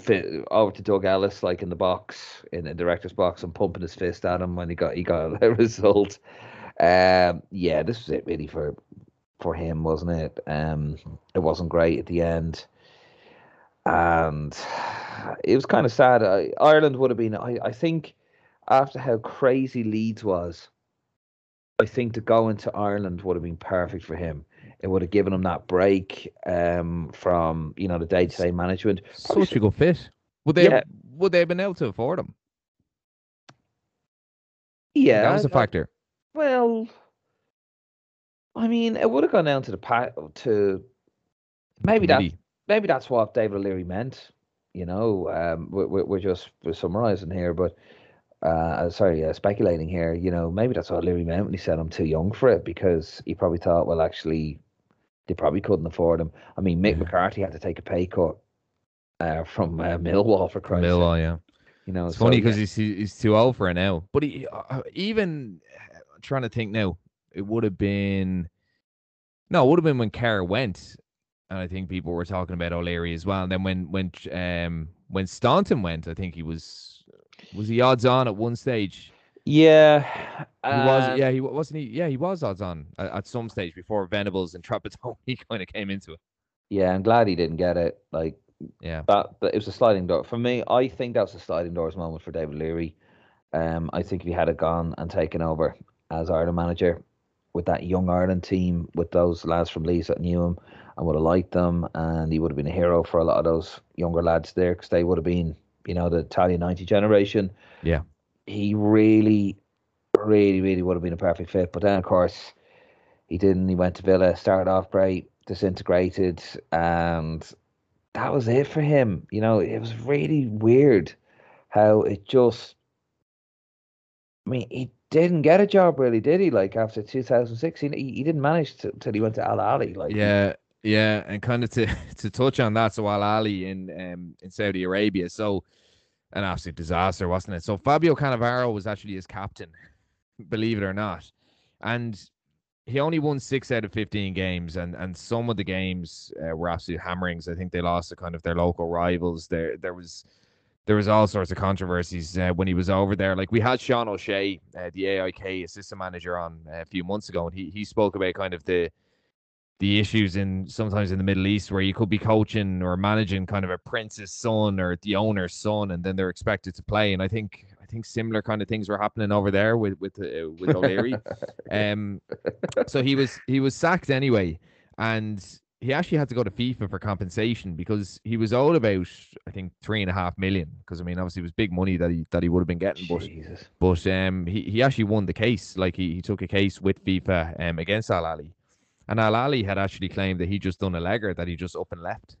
fi- over to Doug Ellis, like in the box, in the director's box, and pumping his fist at him when he got he got a result. Um, yeah, this was it really for for him, wasn't it? Um, it wasn't great at the end, and it was kind of sad. I, Ireland would have been, I, I think, after how crazy Leeds was. I think to go into Ireland would have been perfect for him. It would have given him that break um, from you know the day to day management. Such a good fit. Would they Yeah. would they have been able to afford him? Yeah, that was a factor. well, I mean, it would have gone down to the pa- to maybe that maybe that's what David O'Leary meant. You know, um, we're, we're we're just we're summarising here, but uh, sorry, uh, speculating here. You know, maybe that's what O'Leary meant when he said I'm too young for it because he probably thought, well, actually, they probably couldn't afford him. I mean, Mick Yeah. McCarthy had to take a pay cut uh, from uh, Millwall for Christ's sake. Millwall, yeah. You know, It's so, funny yeah. because he's he's too old for it now. But he uh, even trying to think now. It would have been no, it would have been when Kerr went, and I think people were talking about O'Leary as well. And then when when um when Staunton went, I think he was was he odds on at one stage. Yeah, he was. Um, yeah, he wasn't. He yeah, he was odds on at, at some stage before Venables and Trapattoni kind of came into it. Yeah, I'm glad he didn't get it. Like, yeah, that, it was a sliding door for me. I think that was a sliding doors moment for David Leary. Um, I think if he had it gone and taken over as Ireland manager with that young Ireland team with those lads from Leeds that knew him and would have liked them, and he would have been a hero for a lot of those younger lads there because they would have been, you know, the Italian '90 generation. Yeah, he really, really, really would have been a perfect fit. But then, of course, he didn't. He went to Villa, started off great, disintegrated, and that was it for him. You know, it was really weird how it just. I mean, he didn't get a job really, did he? Like after 2006, he, he didn't manage to, till he went to Al Ahly. Like yeah, yeah, and kind of to to touch on that, so Al Ahly in um in Saudi Arabia, so an absolute disaster, wasn't it? So Fabio Cannavaro was actually his captain, believe it or not, and he only won six out of 15 games and and some of the games uh, were absolute hammerings. I think they lost to kind of their local rivals. There there was there was all sorts of controversies uh, when he was over there. Like we had sean o'shea uh, the aik assistant manager on uh, a few months ago and he, he spoke about kind of the the issues in sometimes in the middle east where you could be coaching or managing kind of a prince's son or the owner's son and then they're expected to play and i think I think similar kind of things were happening over there with with uh, with O'Leary. um, so he was he was sacked anyway, and he actually had to go to FIFA for compensation because he was owed about I think three and a half million. Because I mean, obviously, it was big money that he that he would have been getting. Jesus. But but um, he he actually won the case. Like he, he took a case with FIFA um against Al Ahly, and Al Ahly had actually claimed that he just done a legger that he just up and left.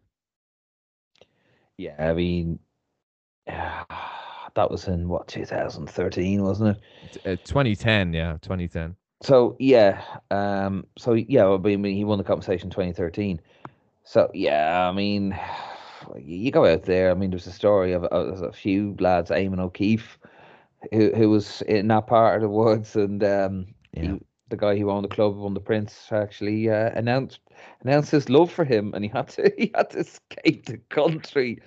Yeah, I mean. that was in what 2013, wasn't it? Uh, 2010, yeah, 2010. So yeah, um, so yeah, I mean, he won the compensation 2013. So yeah, I mean, you go out there. I mean, there's a story of, of a few lads, Eamon O'Keefe, who who was in that part of the woods, and um, yeah. He, the guy who owned the club, won the Prince, actually uh, announced announced his love for him, and he had to he had to escape the country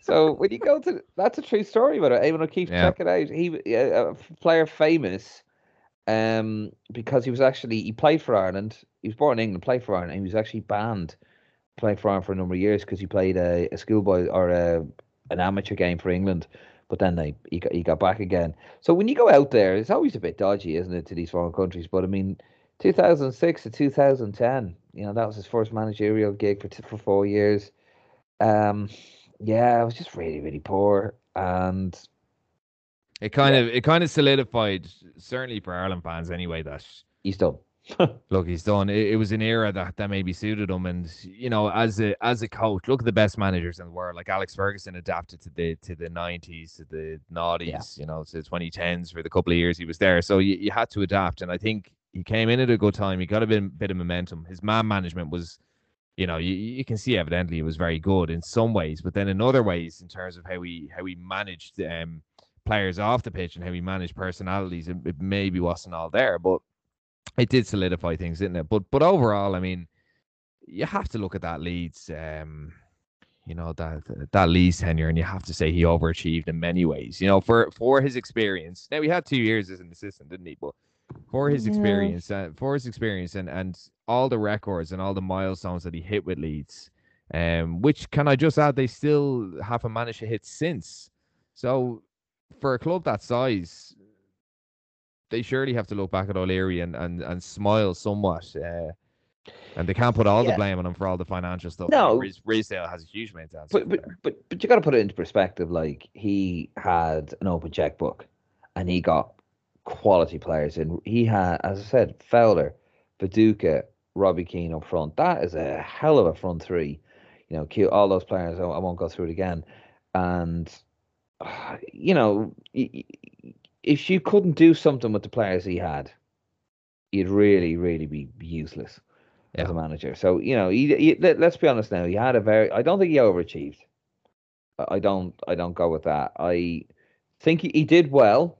so when you go to that's a true story about it. Eamon O'Keefe, yeah. check it out. He a player famous, um, because he was actually he played for Ireland. He was born in England, played for Ireland. he was actually banned playing for Ireland for a number of years because he played a, a schoolboy or a, an amateur game for England. But then they he got he got back again. So when you go out there, it's always a bit dodgy, isn't it, to these foreign countries? But I mean, 2006 to 2010, you know, that was his first managerial gig for for four years. Um, yeah, it was just really, really poor, and it kind yeah. of it kind of solidified, certainly for Ireland fans anyway, that he's done. look, he's done. It, it, was an era that that maybe suited him, and you know, as a as a coach, look at the best managers in the world. Like Alex Ferguson adapted to the to the nineties, to the noughties, yeah. you know, to the twenty tens for the couple of years he was there. So you, you had to adapt, and I think he came in at a good time. He got a bit bit of momentum. His man management was you know, you, you can see evidently it was very good in some ways, but then in other ways, in terms of how we how we managed um, players off the pitch and how we managed personalities, it, it maybe wasn't all there, but it did solidify things, didn't it? But but overall, I mean, you have to look at that Leeds, um, you know that that Leeds tenure, and you have to say he overachieved in many ways. You know, for for his experience. Now he had two years as an assistant, didn't he? But for his experience, uh, for his experience, and and all the records and all the milestones that he hit with Leeds, um, which can I just add, they still haven't managed to hit since. So, for a club that size, they surely have to look back at O'Leary and and, and smile somewhat. Uh, and they can't put all yeah. the blame on him for all the financial stuff. No, Ridsdale has a huge amount to answer. But but, but but you got to put it into perspective. Like he had an open checkbook, and he got quality players and He had, as I said, Fowler, Viduka, Robbie Keane up front. That is a hell of a front three. You know, all those players. I, won't go through it again. And you know, if you couldn't do something with the players he had, you'd really, really be useless yeah. as a manager. So you know, he, he, let, us be honest now. He had a very. I don't think he overachieved. I don't. I don't go with that. I think he, he did well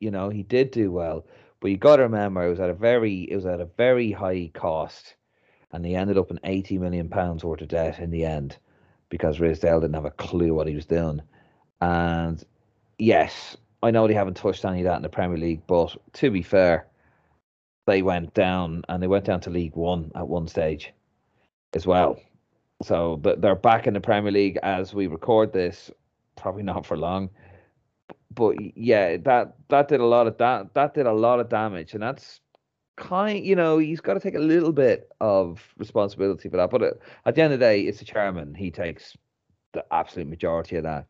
you know, he did do well, But you got to remember, it was at a very, it was at a very high cost, and he ended up in eighty million pounds worth of debt in the end, because Ridsdale didn't have a clue what he was doing. And yes, I know they haven't touched any of that in the Premier League, but to be fair, they went down and they went down to League One at one stage as well. So they're back in the Premier League as we record this. Probably not for long, but yeah, that that did a lot of that that did a lot of damage, and that's kind. You know, he's got to take a little bit of responsibility for that. But uh, at the end of the day, it's the chairman. He takes the absolute majority of that.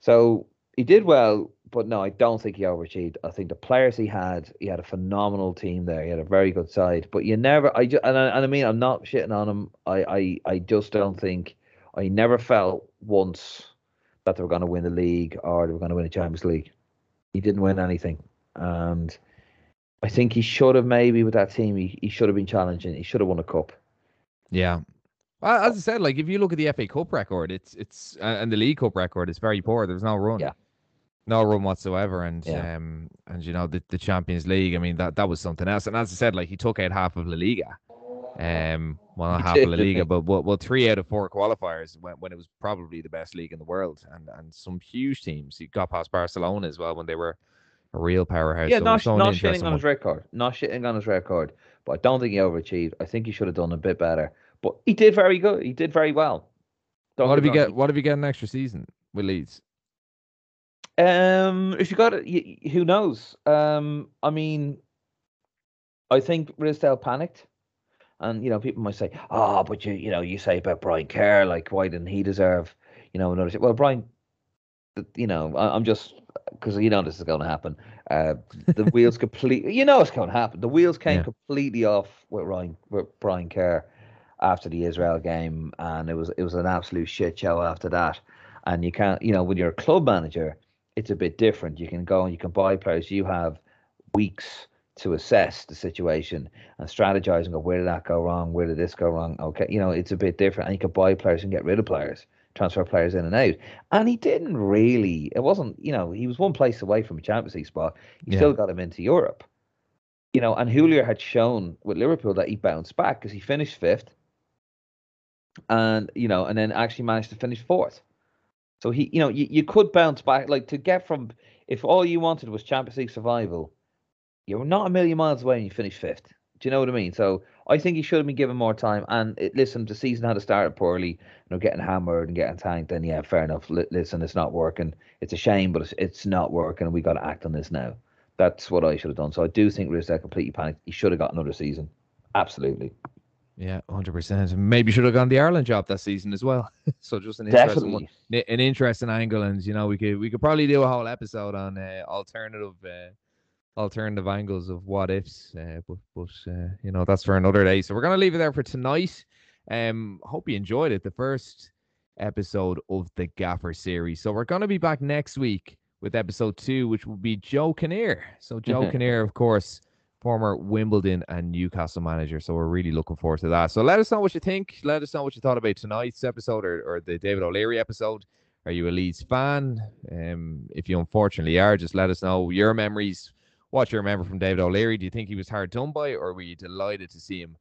So he did well, but no, I don't think he overachieved. I think the players he had, he had a phenomenal team there. He had a very good side, but you never. I just and I, and I mean, I'm not shitting on him. I I I just don't think I never felt once that they were going to win the league or they were going to win a Champions League. He didn't win anything, and I think he should have maybe with that team. He, he should have been challenging. He should have won a cup. Yeah, well, as I said, like if you look at the FA Cup record, it's it's uh, and the League Cup record, it's very poor. There's no run. Yeah no run whatsoever. And yeah. um, and you know the, the Champions League. I mean that that was something else. And as I said, like he took out half of La Liga. Um, well, not half of La Liga, but well, well, three out of four qualifiers when, when it was probably the best league in the world, and and some huge teams. He got past Barcelona as well when they were a real powerhouse. Yeah, so not, not shitting on his record, not shitting on his record, but I don't think he overachieved. I think he should have done a bit better, but he did very good. He did very well. Don't what if you get? What if you get an extra season with Leeds? Um, if you got it, who knows? Um, I mean, I think Ridsdale panicked, and you know, people might say, "Oh, but you, you know, you say about Brian Kerr, like, why didn't he deserve, you know, another?" Well, Brian, you know, I, am just because you know this is going to happen. Uh, the wheels completely, you know, it's going to happen. The wheels came yeah. completely off with Ryan, with Brian Kerr after the Israel game, and it was it was an absolute shit show after that. And you can't, you know, when you're a club manager it's a bit different. You can go and you can buy players. You have weeks to assess the situation and strategize and go, where did that go wrong? Where did this go wrong? Okay, you know, it's a bit different. And you can buy players and get rid of players, transfer players in and out. And he didn't really, it wasn't, you know, he was one place away from a Champions League spot. He yeah. still got him into Europe. You know, and Houllier had shown with Liverpool that he bounced back because he finished fifth and, you know, and then actually managed to finish fourth. So he, you know, you, you could bounce back. Like to get from, if all you wanted was Champions League survival, you're not a million miles away and you finish fifth. Do you know what I mean? So I think he should have been given more time. And it, listen, the season had started poorly, you know, getting hammered and getting tanked. Then yeah, fair enough. L- listen, it's not working. It's a shame, but it's, it's not working, and we got to act on this now. That's what I should have done. So I do think Ridsdale completely panicked. He should have got another season. Absolutely. Yeah, hundred percent. Maybe should have gone the Ireland job that season as well. so just an interesting one, an interesting angle, and you know we could we could probably do a whole episode on uh, alternative uh, alternative angles of what ifs. Uh, but but uh, you know that's for another day. So we're gonna leave it there for tonight. Um, hope you enjoyed it. The first episode of the Gaffer series. So we're gonna be back next week with episode two, which will be Joe Kinnear. So Joe Kinnear, of course former Wimbledon and Newcastle manager. So we're really looking forward to that. So let us know what you think. Let us know what you thought about tonight's episode or, or the David O'Leary episode. Are you a Leeds fan? Um, if you unfortunately are, just let us know your memories. What you remember from David O'Leary? Do you think he was hard done by, or were you delighted to see him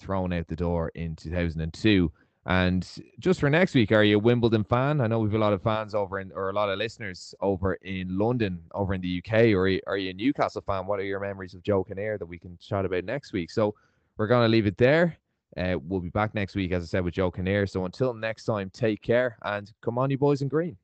thrown out the door in 2002? And just for next week, are you a Wimbledon fan? I know we've a lot of fans over in, or a lot of listeners over in London, over in the UK. Or are you a Newcastle fan? What are your memories of Joe Kinnear that we can chat about next week? So we're going to leave it there. Uh, we'll be back next week, as I said, with Joe Kinnear. So until next time, take care and come on, you boys in green.